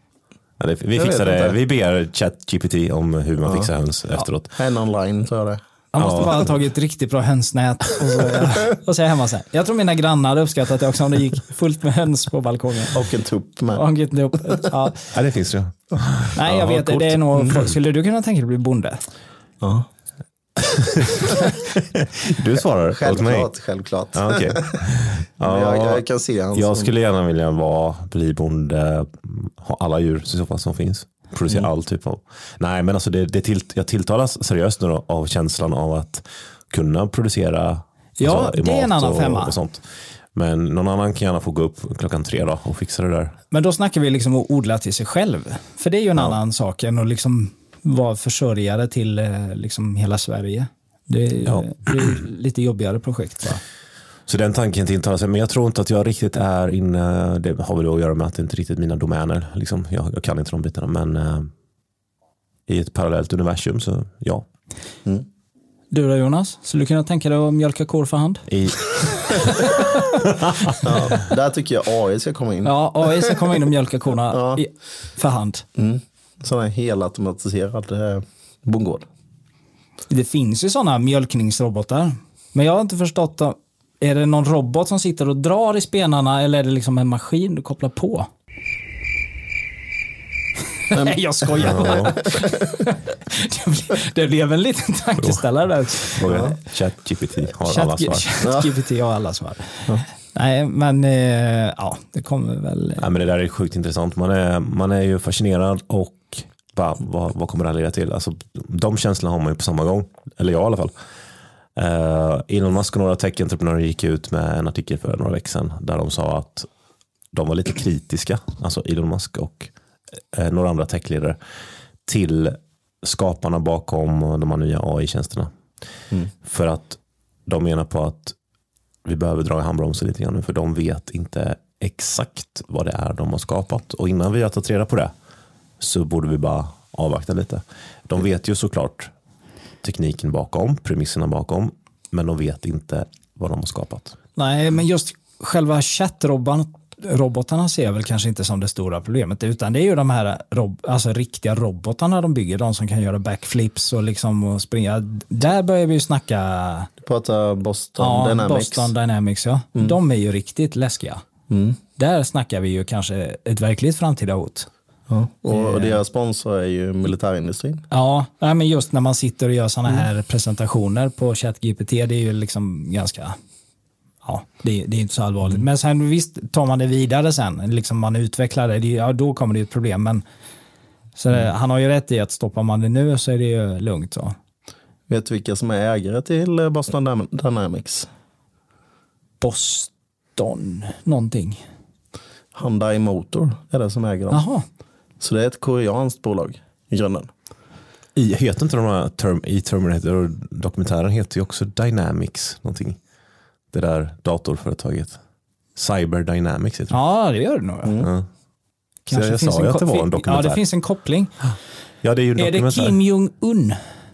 Ja, det, vi, fixar det. vi ber ChatGPT om hur man fixar höns efteråt. Hen online tror jag det. Jag måste Ja. bara ha tagit ett riktigt bra hönsnät och så, och så är jag hemma sen. Jag tror mina grannar hade uppskattat det också om det gick fullt med höns på balkongen. Och en tupp med. Och inte upp. Ja. Ja, det finns det. Nej, jag Ja, vet det. coolt. Det är nog, skulle du kunna tänka dig att bli bonde? Ja. Du svarar åt mig. Självklart, självklart. Ja. Men ja, jag, jag kan se hans... jag skulle gärna vilja vara, bli bonde, ha alla djur i så fall som finns. Producera Mm. all typ av. Nej, men alltså det, det till, jag tilltalas seriöst nu då, av känslan av att kunna producera Ja, alltså, det är en annan och, femma. och sånt. Men någon annan kan gärna få gå upp klockan tre då och fixa det där. Men då snackar vi liksom att odla till sig själv. För det är ju en annan sak än att liksom vara försörjare till eh, liksom hela Sverige. Det är, Ja. det är lite jobbigare projekt. Va? Så den tanken tilltalar sig. Men jag tror inte att jag riktigt är inne. Det har väl att göra med att det inte riktigt är mina domäner. Liksom. Jag, jag kan inte de bitarna. Men eh, i ett parallellt universum så ja. Du då Jonas? Skulle du kunna tänka dig att mjölka kor för hand? I, Ja, där tycker jag AI ska komma in. Ja, AI ska komma in och mjölka korna Ja. i, för hand. Mm. Sån här helautomatiserad eh, bondgård. Det finns ju sådana mjölkningsrobotar. Men jag har inte förstått, är det någon robot som sitter och drar i spenarna eller är det liksom en maskin du kopplar på? Nej, jag skojar. ja, Det blev, en liten tankeställare där. ja. ChatGPT har alla svar. ChatGPT har alla svar. Nej, men eh, ja, det kommer väl. Ja, men det där är sjukt intressant. Man är, man är ju fascinerad och bara, vad, vad kommer det här leda till? Alltså, de känslorna har man ju på samma gång. Eller jag i alla fall. Uh, Elon Musk och några tech-entreprenörer gick ut med en artikel för några veckor sedan där de sa att de var lite kritiska, alltså Elon Musk och eh, några andra techledare, till skaparna bakom de här nya AI-tjänsterna. För att de menar på att vi behöver dra i handbromsen lite grann nu för de vet inte exakt vad det är de har skapat. Och innan vi har tagit reda på det så borde vi bara avvakta lite. De vet ju såklart tekniken bakom, premisserna bakom, men de vet inte vad de har skapat. Nej, men just själva chattrobotarna ser jag väl kanske inte som det stora problemet, utan det är ju de här rob alltså riktiga robotarna de bygger, de som kan göra backflips och liksom och springa. Där börjar vi ju snacka Du pratar Boston ja, Dynamics. Boston Dynamics. Ja. De är ju riktigt läskiga. Mm. Där snackar vi ju kanske ett verkligt framtida hot. Ja. Och deras sponsor är ju militärindustrin. Ja, men just när man sitter och gör sådana här presentationer på ChatGPT, det är ju liksom ganska, ja, det, det är inte så allvarligt. Men sen visst, tar man det vidare sen, liksom man utvecklar det, det ja, då kommer det ju ett problem. Men så det, han har ju rätt i att stoppar man det nu så är det ju lugnt. Så. Vet du vilka som är ägare till eh, Boston Dynam- Dynamics? Boston, någonting. Hyundai Motor är det som äger dem. Jaha, Så det är ett koreanskt bolag i grunden. I, heter inte de här term, i Terminator-dokumentären heter ju också Dynamics någonting. Det där datorföretaget. Cyber Dynamics heter det. ja det gör det nog. Ja. Kanske Så jag finns sa ju att det var en dokumentär. Ja, det finns en koppling. ja, det är ju en Är det. Kim Jong-Un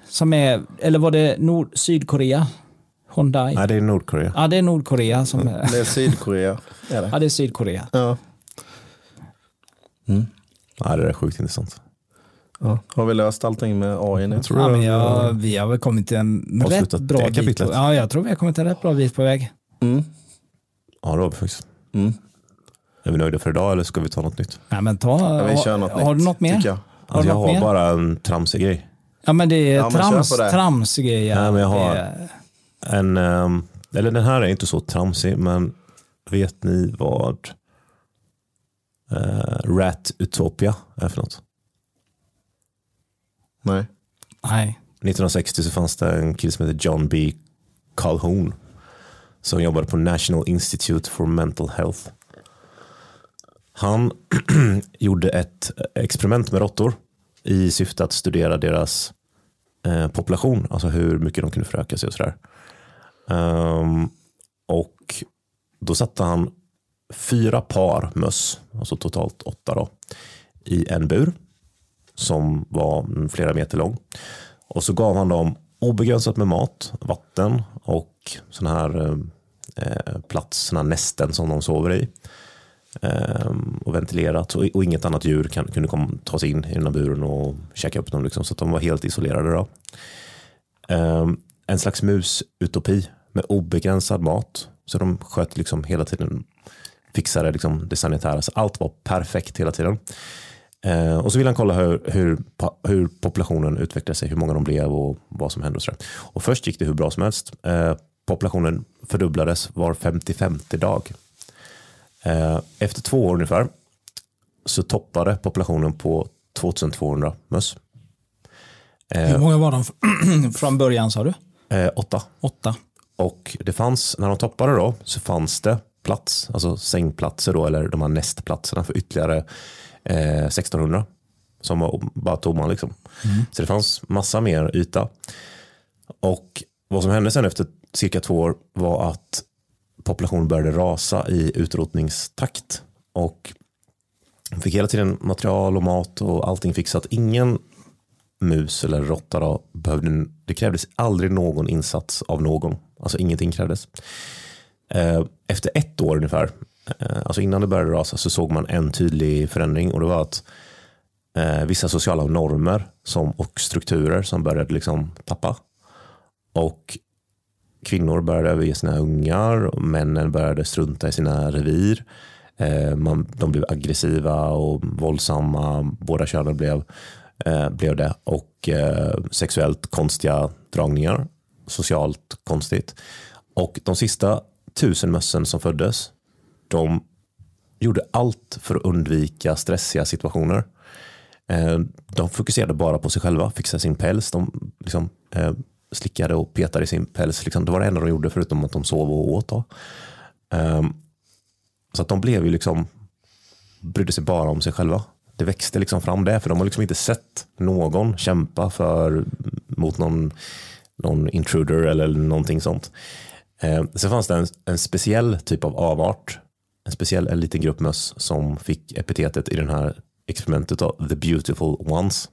som är, eller var det Nord, Sydkorea? Hyundai? Nej, det är Nordkorea. Ja, det är Nordkorea som är, Det är Sydkorea. Är det. ja, det är Sydkorea. Ja. Ja, det är sjukt intressant. Ja. Har vi löst allting med AI nu? tror Ja, jag men vi jag, har vi har väl kommit en rätt bra bit på. Ja, jag tror vi har kommit en rätt bra bit på väg. Mm. Ja, det har vi faktiskt. Mm. Är vi nöjda för idag eller ska vi ta något nytt? Ja, men ta, Ja, vi har, kör något har nytt, du något mer? jag. Har Alltså, jag något har mer? bara en tramsig grej. Ja, men det är Ja, trams, det. tramsgrejer. Nej, men jag har- är- En, ehm, eller den här är inte så tramsig, men vet ni vad uh, Rat Utopia är för något? Nej. Nej. 1960 så fanns det en kille som heter John B. Calhoun som jobbade på National Institute for Mental Health. Han gjorde ett experiment med råttor i syfte att studera deras eh, population, alltså hur mycket de kunde föröka sig och sådär. Ehm, och då satte han fyra par möss, alltså totalt åtta då, i en bur som var flera meter lång. Och så gav han dem obegränsat med mat, vatten och sådana här eh, eh, plats, såna här nästen som de sover i. Eh, och ventilerat och, och inget annat djur kan, kunde kom, ta sig in i den här buren och käka upp dem. Liksom, så att de var helt isolerade. Då. Eh, en slags musutopi med obegränsad mat. Så de sköt liksom hela tiden, fixade liksom det sanitära. Så allt var perfekt hela tiden. Eh, och så vill han kolla hur, hur, hur populationen utvecklade sig, hur många de blev och vad som hände. Och, så där. och först gick det hur bra som helst. Eh, populationen fördubblades var 55 dag. Eh, efter två år ungefär så toppade populationen på 2200 möss. Hur många var de från början sa du? Eh, åtta. Åtta. Och det fanns, när de toppade då, så fanns det plats, alltså sängplatser då, eller de här nästplatserna för ytterligare eh, 1600 som var bara tomma. Liksom. Så det fanns massa mer yta. Och vad som hände sen efter cirka två år var att populationen började rasa i utrotningstakt. Och fick hela tiden material och mat och allting fixat. Ingen mus eller råtta behövde, det krävdes aldrig någon insats av någon. Alltså ingenting krävdes. Eh, efter ett år ungefär, eh, alltså innan det började rasa, så såg man en tydlig förändring och det var att eh, vissa sociala normer som, och strukturer som började liksom tappa. Och kvinnor började överge sina ungar, och männen började strunta i sina revir. Man, de blev aggressiva och våldsamma, båda könen blev, blev det. Och sexuellt konstiga dragningar, socialt konstigt. Och de sista tusen mössen som föddes, de gjorde allt för att undvika stressiga situationer. Eh, de fokuserade bara på sig själva, fixade sin päls. De liksom, eh, slickade och petade i sin päls. Liksom. Det var det enda de gjorde förutom att de sov och åt. Då. Um, så att de blev ju liksom, brydde sig bara om sig själva. Det växte liksom fram det, för de har liksom inte sett någon kämpa för, mot någon, någon intruder eller någonting sånt. Eh, sen fanns det en, en, speciell typ av avart, en speciell en liten grupp möss som fick epitetet i den här experimentet av The Beautiful Ones.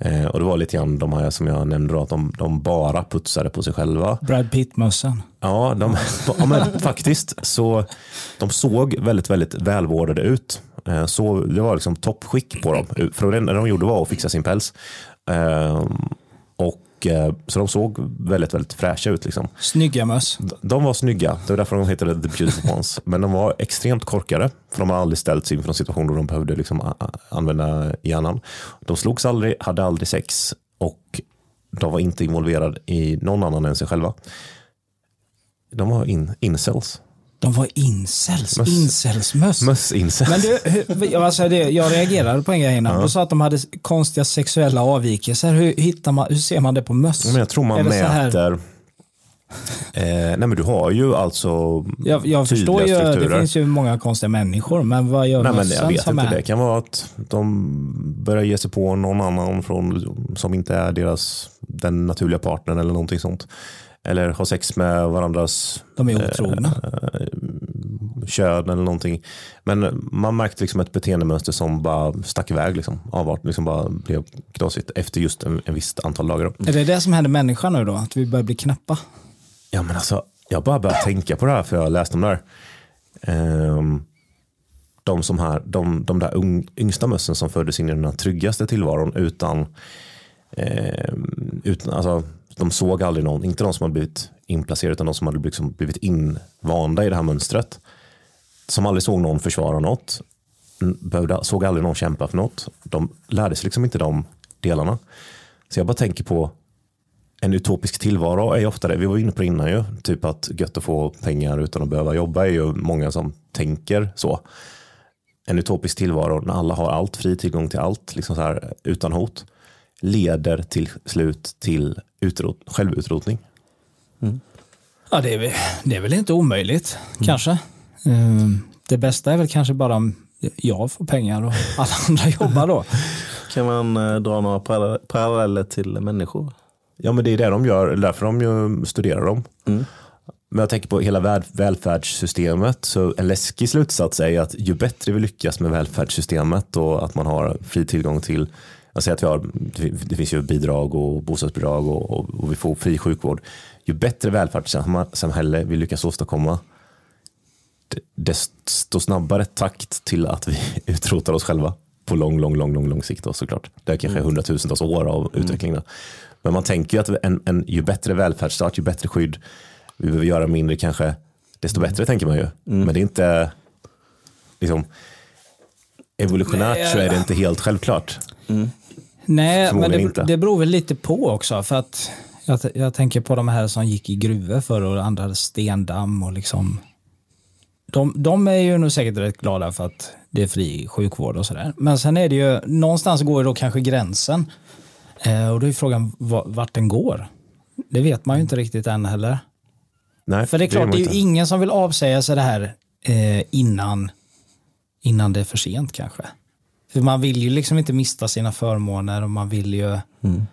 Eh, och det var lite grann de här som jag nämnde då, att de, de bara putsade på sig själva. Brad Pitt-mössan. Ja, de, ja men faktiskt så de såg väldigt, väldigt välvårdade ut. Eh, så det var liksom toppskick på dem. För det de gjorde var att fixa sin päls. Eh, och så de såg väldigt, väldigt fräscha ut. Liksom. Snygga möss. De var snygga, det var därför de hette The Beautiful Ones. Men de var extremt korkade, för de har aldrig ställts inför en situation då de behövde liksom använda hjärnan. De slogs aldrig, hade aldrig sex och de var inte involverade i någon annan än sig själva. De var in, incels. De var incels. Möss. Incelsmöss. Möss-incels. Men du, alltså det, jag reagerade på en grej innan. Ja. Du sa att de hade konstiga sexuella avvikelser. Hur, hittar man, hur ser man det på möss? Men jag tror man mäter... Eh, nej men du har ju alltså Jag, jag förstår ju, strukturer. det finns ju många konstiga människor, men vad gör nej, mössen men Jag vet som inte, är? det kan vara att de börjar ge sig på någon annan från, som inte är deras, den naturliga partnern eller någonting sånt eller har sex med varandras De är otrogna. Eh, kön eller någonting. Men man märkte liksom ett beteendemönster som bara stack iväg. Liksom, avart, liksom bara blev knasigt efter just en, en visst antal dagar. Är det det som händer människan nu då? Att vi börjar bli knappa? Ja men alltså, jag bara började tänka på det här för jag har läst om det här. Um, de, som här, de, de där ung, yngsta mössen som föddes in i den tryggaste tillvaron utan, eh, utan alltså, de såg aldrig någon, inte de som hade blivit inplacerade utan de som hade liksom blivit invanda i det här mönstret. Som aldrig såg någon försvara något, behövde, såg aldrig någon kämpa för något. De lärde sig liksom inte de delarna. Så jag bara tänker på en utopisk tillvaro är ju ofta det, vi var inne på det innan ju, typ att gött att få pengar utan att behöva jobba är ju många som tänker så. En utopisk tillvaro när alla har allt, fri tillgång till allt, liksom så här, utan hot leder till slut till utrot, självutrotning. Mm. Ja, det är, väl, det är väl inte omöjligt mm. kanske. Ehm, det bästa är väl kanske bara om jag får pengar och alla andra jobbar då. Kan man eh, dra några paralleller till människor? Ja, men det är det de gör, därför de ju studerar dem. Mm. Men jag tänker på hela välfärdssystemet, så en läskig slutsats är att ju bättre vi lyckas med välfärdssystemet och att man har fri tillgång till säger att vi har, det finns ju bidrag och bostadsbidrag och, och, och vi får fri sjukvård. Ju bättre välfärdssamhälle vi lyckas åstadkomma, desto snabbare takt till att vi utrotar oss själva på lång, lång, lång, lång, lång sikt då, såklart. Det är kanske mm. hundratusentals år av mm. utveckling. Då. Men man tänker ju att en, en, ju bättre välfärdsstat, ju bättre skydd vi behöver göra mindre kanske, desto bättre mm. tänker man ju. Mm. Men det är inte, liksom, evolutionärt så är det inte helt självklart. Mm. Nej, men det, det beror väl lite på också. För att jag, jag tänker på de här som gick i gruvor förr och andra hade stendamm och liksom. De, de är ju nog säkert rätt glada för att det är fri sjukvård och sådär. Men sen är det ju, någonstans går ju då kanske gränsen. Eh, och då är frågan vart den går. Det vet man ju inte riktigt än heller. Nej, för det är klart, det, är ju ingen som vill avsäga sig det här eh, innan, innan det är för sent kanske. För man vill ju liksom inte mista sina förmåner och man vill ju... Mm.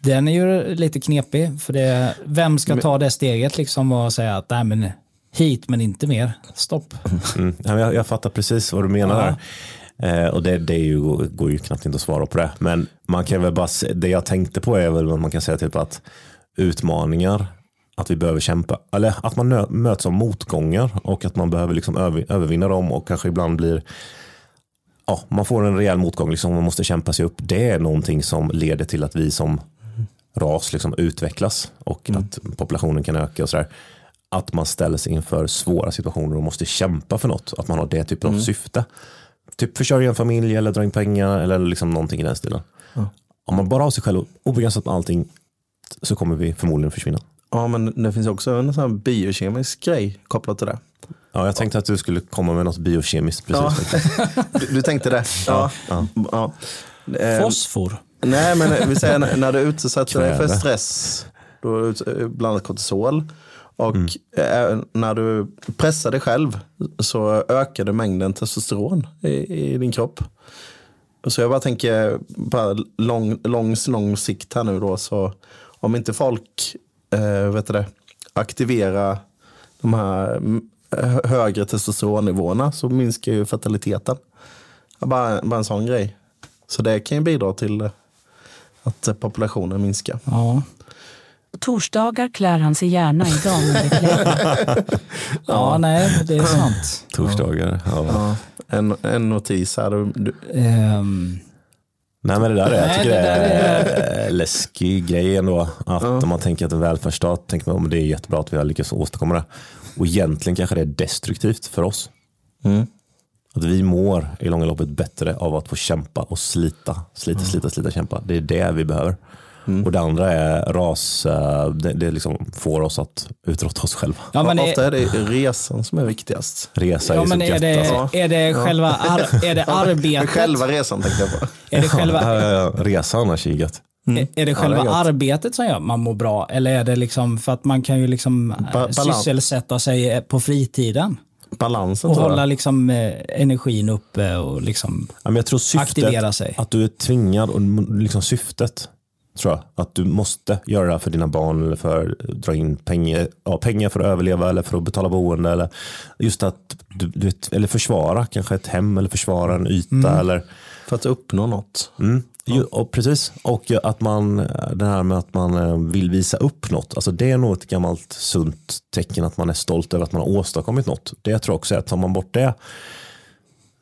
Den är ju lite knepig, för det, vem ska ta det steget liksom och säga att nej men hit men inte mer, stopp. Mm. Jag, jag fattar precis vad du menar ja. Eh, och det, det är ju, går ju knappt inte att svara på det. Men man kan väl bara, det jag tänkte på är väl vad man kan säga typ att utmaningar, att vi behöver kämpa, eller att man nö- möts av motgångar och att man behöver liksom över, övervinna dem och kanske ibland blir ja, man får en rejäl motgång, liksom, man måste kämpa sig upp. Det är någonting som leder till att vi som ras liksom utvecklas och att populationen kan öka och sådär. Att man ställer sig inför svåra situationer och måste kämpa för något. Att man har det typen av syfte. Typ försörja en familj eller dra in pengar eller liksom någonting i den stilen. Om man bara har sig själv obegränsat med allting så kommer vi förmodligen försvinna. Ja, men det finns också en sån här biokemisk grej kopplat till det. Ja, jag tänkte att du skulle komma med något biokemiskt precis. Du, du tänkte det? Ja. ja. Eh, Fosfor. Nej, men vi säger när- när du utsätter dig för stress, då det bland annat kortisol. Och eh, när du pressar dig själv så ökar du mängden testosteron i, i din kropp. Så jag bara tänker, bara lång, lång, lång sikt här nu då, så om inte folk eh, vet du det, aktiverar de här mm, högre testosteronnivåerna så minskar ju fertiliteten. Ja, Bara, bara en sån grej. Så det kan ju bidra till eh, att populationen minskar. Ja. Torsdagar klär han sig gärna i damunderkläder. ja, nej, det är sant. Torsdagar. Ja. Ja, en, en notis här. Du, Ehm, Nej men det där är, jag Nej, tycker det är en läskig grej ändå. Att om man tänker att en välfärdsstat, tänker man om det är jättebra att vi har lyckats åstadkomma det. Och egentligen kanske det är destruktivt för oss. mm. Att vi mår i långa loppet bättre av att få kämpa och slita. Slita, slita, slita, kämpa. Det är det vi behöver. Och det andra är ras, eh, det, det liksom får oss att utrotta oss själva. ja, men Ofta är, är det resan som är viktigast. Resa ja, är så men är, gött det, alltså. är det själva ar, är det arbetet? Själva resan tänkte jag på. Är det själva, Ja, ja, ja. Resa annars är gött. Är- är det själva det är arbetet som gör att man mår bra? Eller är det liksom för att man kan ju liksom eh, Ba- balans. sysselsätta sig eh, på fritiden? Balansen Och hålla liksom eh, energin uppe och liksom Ja, men jag tror syftet, aktivera sig. att du är tvingad och liksom syftet tror jag. Att du måste göra det här för dina barn eller för att dra in pengar, ja, pengar för att överleva eller för att betala boende. Eller just att du, du vet, eller försvara kanske ett hem eller försvara en yta. Eller, För att uppnå något. mm, ju, och precis, och eh, att man, eh, det här med att man eh, vill visa upp något. Alltså det är nog ett gammalt sunt tecken att man är stolt över att man har åstadkommit något. Det jag tror jag också är att tar man bort det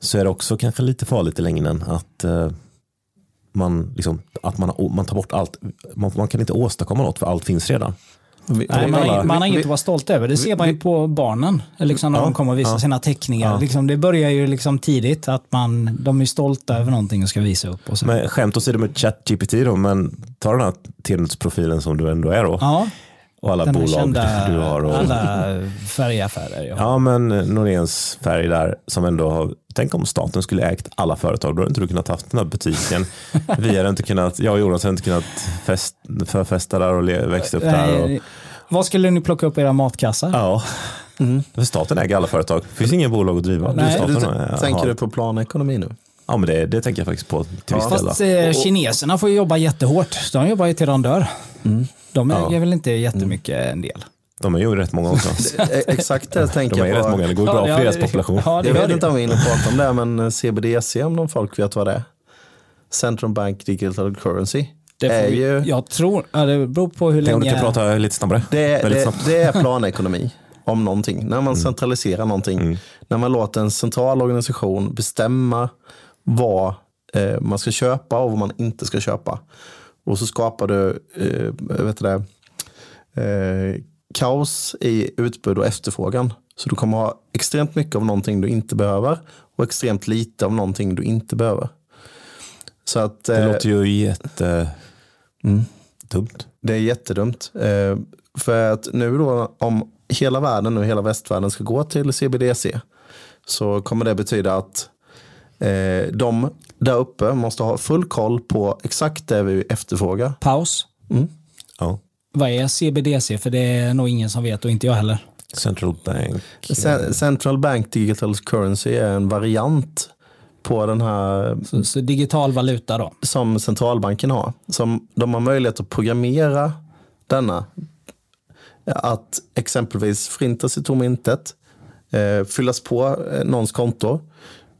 så är det också kanske lite farligt i längden att eh, man, liksom, att man, man tar bort allt. Man, man kan inte åstadkomma något för allt finns redan. Vi, Nej, man, alla- man har inget att vara stolt över. Det ser man ju på barnen. Liksom när Ja, de kommer och visar ja. sina teckningar. Liksom, det börjar ju liksom tidigt att man, de är stolta över någonting och ska visa upp. Och så. Men skämt åsido med ChatGPT då, men ta den här Tenets-profilen som du ändå är då. ja, och alla den bolag kända, du har. Och, alla färgaffärer. Ja. Ja, men Noréns färg där som ändå har, tänk om staten skulle ägt alla företag, då hade inte du kunnat haft den här butiken. Vi hade inte kunnat, jag och Jonas hade inte kunnat fest, förfesta där och växa upp där. Och, Vad skulle ni plocka upp i era matkassar? ja, för staten äger alla företag. Det finns inga bolag att driva. Nej. staten Du, har- tänker du på planekonomi nu? Ja, men det, det tänker jag faktiskt på till viss del. Fast eh, kineserna får ju jobba jättehårt. De jobbar ju till de dör. De äger Ja. väl inte jättemycket en del. De är ju rätt många också. Eh, Exakt det tänker De är jag rätt på. många, det går bra Ja, för ja, deras population. Ja, det Jag vet det. inte om vi är inne och pratar om det, men CBDC om någon folk vet vad det är. Central Bank Digital Currency. Det är vi, ju, Jag tror, ja, det beror på hur Tänk om du länge... kan prata lite snabbare. det, är- det, det är planekonomi om någonting. När Mm. man centraliserar någonting. När man låter en central organisation bestämma vad eh, man ska köpa och vad man inte ska köpa. Och så skapar du eh, vet du det, eh, kaos i utbud och efterfrågan. Så du kommer ha extremt mycket av någonting du inte behöver och extremt lite av någonting du inte behöver. Så att, Det eh, låter ju jätte... Dumt. det är jättedumt. Eh, för att nu då, om hela världen nu, hela västvärlden ska gå till CBDC så kommer det betyda att eh, de där uppe måste ha full koll på exakt det vi efterfrågar. Paus. Ja. Vad är CBDC? För det är nog ingen som vet och inte jag heller. Central Bank. Cen- Central Bank Digital Currency är en variant på den här Så, så digital valuta då. som centralbanken har. Som de har möjlighet att programmera denna. Att exempelvis förintas i tom intet, eh, fyllas på eh, någons konto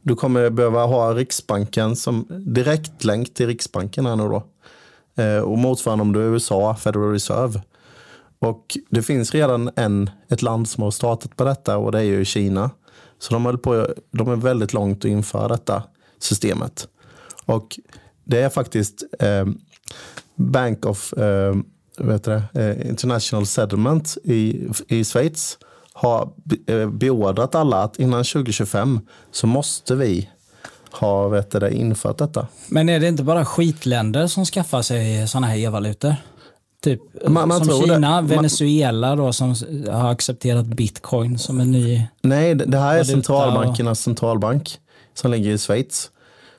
Du kommer behöva ha Riksbanken som direktlänk till Riksbanken här nu då. Eh, och motsvarande om du är USA, Federal Reserve. Och det finns redan en, ett land som har startat på detta och det är ju Kina. Så de, på, de är väldigt långt att införa detta systemet. Och det är faktiskt eh, Bank of eh, vet det, eh, International Settlement i, i Schweiz har eh, beordrat alla att innan 2025 så måste vi ha vet det, infört detta. Men är det inte bara skitländer som skaffar sig sådana här e-valutor? Typ Man- man som Kina, det. Venezuela då som har accepterat bitcoin som en ny... Nej, det det här är centralbankernas centralbank som ligger i Schweiz.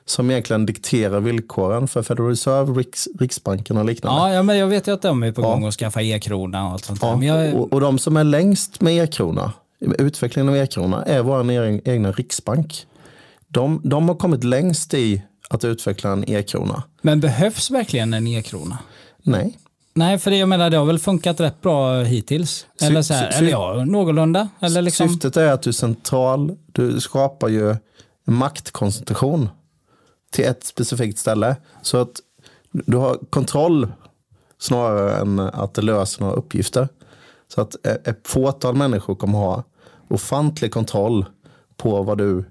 Som egentligen dikterar villkoren för Federal Reserve, Riks, Riksbanken och liknande. Ja, ja, men jag vet ju att de är på Ja. gång att skaffa e-krona och allt sånt. Ja, jag, och, och de som är längst med e-krona, utvecklingen av e-krona, är vår egen, egna riksbank. De, de har kommit längst i att utveckla en e-krona. men behövs verkligen en e-krona? Nej, Nej, för det, jag menar det har väl funkat rätt bra hittills. Eller så här, eller ja, någorlunda. Eller liksom, syftet är att du central, du skapar ju en maktkoncentration till ett specifikt ställe. Så att du har kontroll snarare än att det löser några uppgifter. Så att ett fåtal människor kommer ha ofantlig kontroll på vad du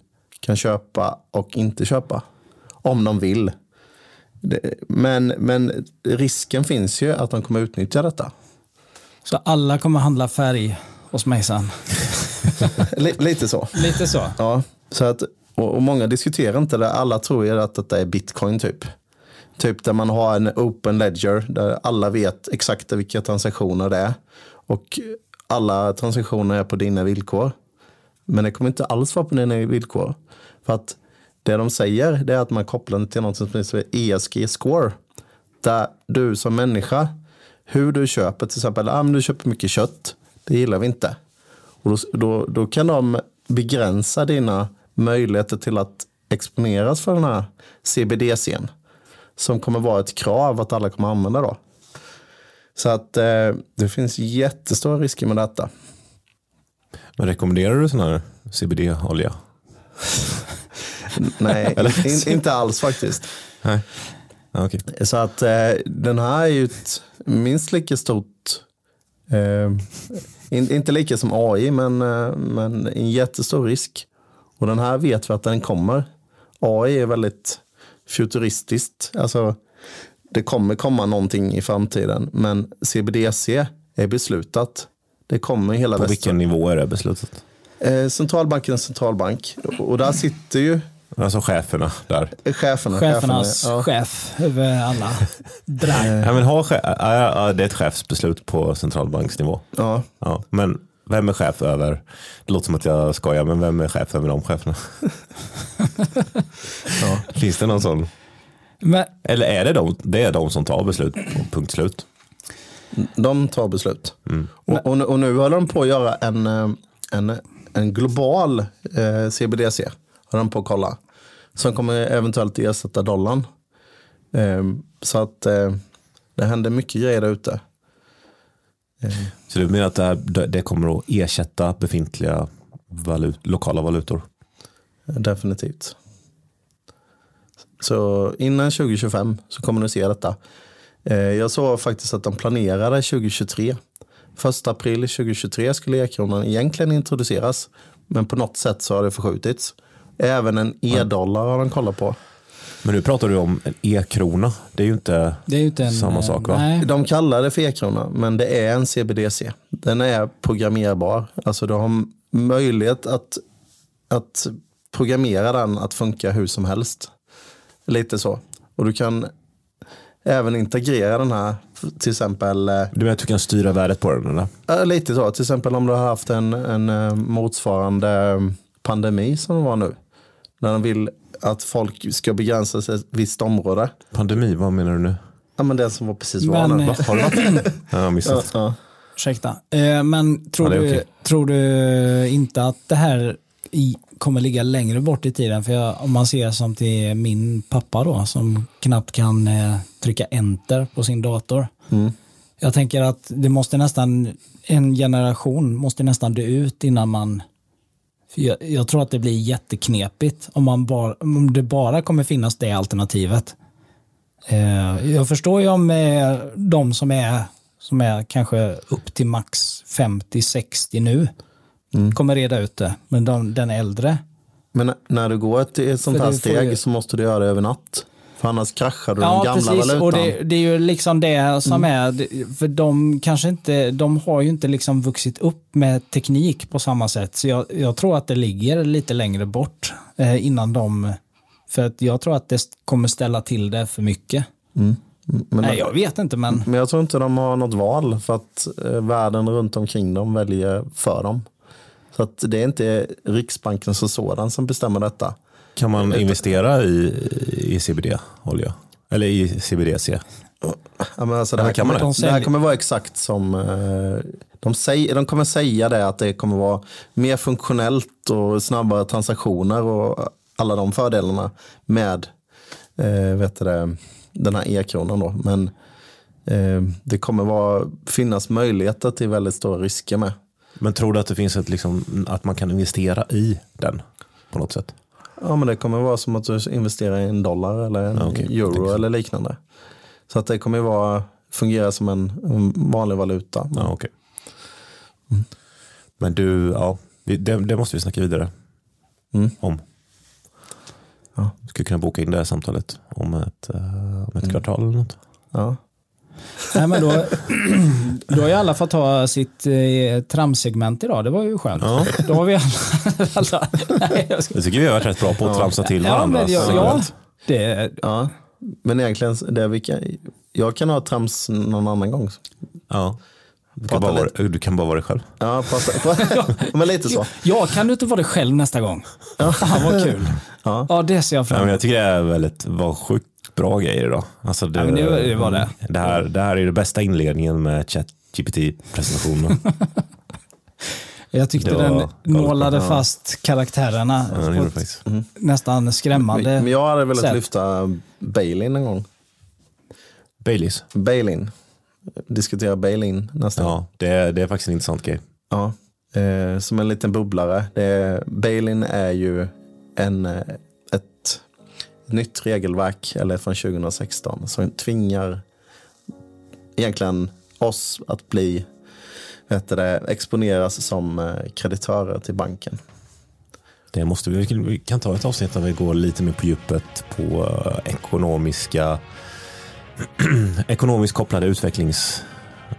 kan köpa och inte köpa. Om de vill. Men, men risken finns ju att de kommer utnyttja detta. Så alla kommer handla färg hos mig sen. Li- Lite så. Lite så. Ja, så att, och många diskuterar inte det. Alla tror ju att detta är bitcoin typ. Typ där man har en open ledger där alla vet exakt vilka transaktioner det är. Och alla transaktioner är på dina villkor. Men det kommer inte alls vara på dina villkor. För att det de säger det är att man kopplar det till något som heter ESG-score. Där du som människa, hur du köper till exempel, ah, men du köper mycket kött, det gillar vi inte. Och då, då, då kan de begränsa dina möjligheter till att exponeras för den här CBDCn. Som kommer vara ett krav att alla kommer använda då. Så att eh, det finns jättestora risker med detta. Men rekommenderar du sån här CBD-olja? Nej, in, inte alls faktiskt. Nej. Okej. Så att eh, den här är ju ett minst lika stort, eh, in, inte lika som AI, men, eh, men en jättestor risk. Och den här vet vi att den kommer. AI är väldigt futuristiskt. Alltså, det kommer komma någonting i framtiden, men CBDC är beslutat. Det kommer hela På västra- vilken nivå är det beslutat? Eh, centralbanken är en centralbank och där sitter ju Alltså cheferna där. cheferna. Chefernas ja. chef över alla. Ja, men har che- ja, ja, ja, det är ett chefsbeslut på centralbanksnivå. Ja. Ja, men vem är chef över, det låter som att jag skojar, men vem är chef över de cheferna? Finns det någon sån? Men, Eller är det de, det är de som tar beslut, punkt slut? De tar beslut. Och, och, nu- och nu håller de på att göra en, eh, en, en global eh, CBDC. Håller de på att kolla. Som kommer eventuellt ersätta dollarn. Eh, så att eh, det händer mycket grejer där ute. Så du menar att det, här, det kommer att ersätta befintliga valut, lokala valutor? Definitivt. Så innan 2025 så kommer ni se detta. Eh, Jag såg faktiskt att de planerade 2023. Första april 2023 skulle e-kronan egentligen introduceras. Men på något sätt så har det förskjutits. Även en e-dollar har de kollat på. Men nu pratar du om en e-krona. Det är ju inte det är ju inte en... samma eh, sak va? Nej. De kallar det för e-krona, men det är en CBDC. Den är programmerbar. Alltså du har möjlighet att, att programmera den att funka hur som helst. Lite så. Och du kan även integrera den här, till exempel, eh, Du menar att du kan styra värdet på den? Eller? ja, lite så. Till exempel om du har haft en, en eh, motsvarande eh, pandemi som det var nu. När de vill att folk ska begränsa sig ett visst område. Pandemi, vad menar du nu? Ja, men det som var precis var Men, nu. eh, Har du varit? Jag har Ja, missat. ja. Ursäkta. Eh, men tror, Ja, du, okej. tror du inte att det här i, kommer ligga längre bort i tiden? För jag, om man ser som till min pappa då, som knappt kan eh, trycka enter på sin dator. Mm. Jag tänker att det måste nästan, en generation måste nästan dö ut innan man jag, jag tror att det blir jätteknepigt om, man bara, om det bara kommer finnas det alternativet. Eh, jag förstår ju om eh, de som är, som är kanske upp till max 50-60 nu kommer reda ut det. Men de, den äldre, Men när du går ett, ett sånt här steg ju- så måste du göra det över natt. För annars kraschar du den Ja, gamla precis. valutan. Och det, det är ju liksom det som är, det- för de kanske inte, de har ju inte liksom vuxit upp med teknik på samma sätt. Så jag, jag tror att det ligger lite längre bort eh, innan de, för att jag tror att det kommer ställa till det för mycket. Men, Nej, jag vet inte, men men jag tror inte de har något val för att eh, världen runt omkring dem väljer för dem. Så att det är inte Riksbanken som sådan som bestämmer detta. Kan man investera i, i CBD-olja? Eller i CBDC? Ja, men alltså det, här kommer, det? det här kommer vara exakt som eh, de, säger, de kommer säga det att det kommer vara mer funktionellt och snabbare transaktioner och alla de fördelarna med eh, vet det, den här e-kronan. Då. Men eh, det kommer vara, finnas möjligheter till väldigt stora risker med. Men tror du att det finns ett, liksom, att man kan investera i den på något sätt? Ja, men det kommer vara som att du investerar i en dollar eller en Ja. Jag euro eller liknande. Så att det kommer vara, fungera som en, en vanlig valuta. Ja, okej. Men du, ja, vi- det, det måste vi snacka vidare Mm. om. Ja. Du skulle kunna boka in det här samtalet om ett, eh, om ett kvartal eller något. Ja. Nej, men då, då har ju alla fått ha sitt eh, tramsegment idag. Det var ju skönt. Ja. Då har vi alla... alla nej, jag ska, Jag tycker vi har varit rätt bra på att tramsa till ja, varandra. men jag, ja, det, Ja, men egentligen, det vi kan, jag kan ha trams någon annan gång. ja. Du, kan vara, du kan bara vara dig själv. Ja, prata, prata, men lite så. ja, kan du inte vara dig själv nästa gång? Fan vad kul. Ja. Ja, det ser jag Ja, fram men emot. jag tycker det är väldigt, var sjukt bra grejer idag. Alltså det, Ja, men det- det var det. Det här, det här är det bästa inledningen med ChatGPT-presentationen. Jag tyckte den nålade Ja. fast karaktärerna Ja, det på ett faktiskt. nästan skrämmande Men jag hade velat sätt. lyfta Bailin en gång. Baileys. Bailin. Diskutera Bailin nästa. Ja, det är, det är faktiskt en intressant grej. Ja. Eh, som en liten bubblare. Det är, Bailin är ju en, eh, nytt regelverk, eller från 2016, som tvingar egentligen oss att bli, vet det, exponeras som eh, kreditörer till banken. Det måste vi, vi kan ta ett avsnitt där vi går lite mer på djupet på eh, ekonomiska ekonomiskt kopplade utvecklings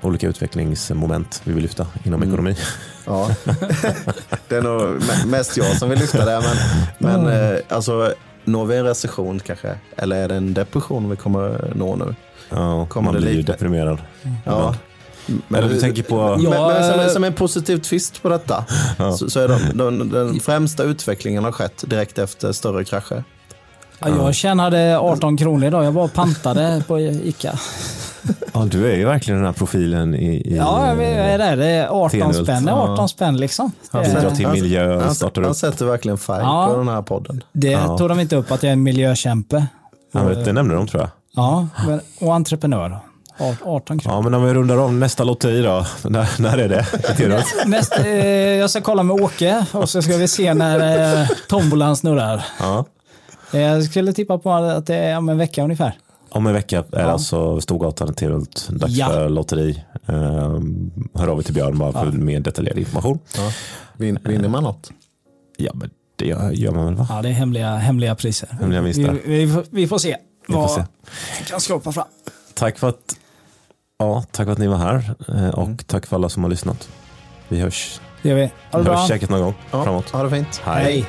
olika utvecklingsmoment vi vill lyfta inom ekonomi. Ja, det är nog me- mest jag som vill lyfta det. Men, men eh, alltså, når vi en recession kanske? Eller är det en depression vi kommer nå nu? Ja, Kommer man det blir ju deprimerad. Ja. Men, Eller du tänker på... men, men som, Ja, en- som en positiv twist på detta så, så är de, de, den främsta utvecklingen har skett direkt efter större krascher. Ja, jag tjänade 18 kronor idag. Jag bara pantade på Ica. Ja, du är ju verkligen den här profilen i... i Ja, jag är det? Det är 18 Tenhult. spänn. Det är 18 spänn liksom. Han Det, Bidra till Han- miljö, Han, startar han upp. sätter verkligen färg Ja. på den här podden. det Ja. tog de inte upp att jag är en miljökämpe. Ja, men det nämnde de tror jag. Ja, och entreprenör. 18 kronor. Ja, men om vi rundar om nästa lotteri då. När, när är det? Tenhult? Näst, eh, jag ska kolla med Åke och så ska vi se när eh, tombolan snurrar. Ja. Eh, Jag skulle tippa på att det är om en vecka ungefär. Om en vecka är det alltså Storgatan till runt dags Ja. för lotteri. Um, hör av er till Björn bara för mer detaljerad information. Ja. Vin, vinner man något? Ja, men det gör, man väl va? Ja, det är hemliga, hemliga priser. Hemliga vinster. Vi, vi, får- vi får se Vi får vad se. vi kan skapa fram. Tack för att, ja, tack för att ni var här eh, och Mm. tack för alla som har lyssnat. Vi hörs, Det gör vi. Ha vi det hörs bra. säkert någon gång Ja, framåt. ha det fint. Hej. Hej.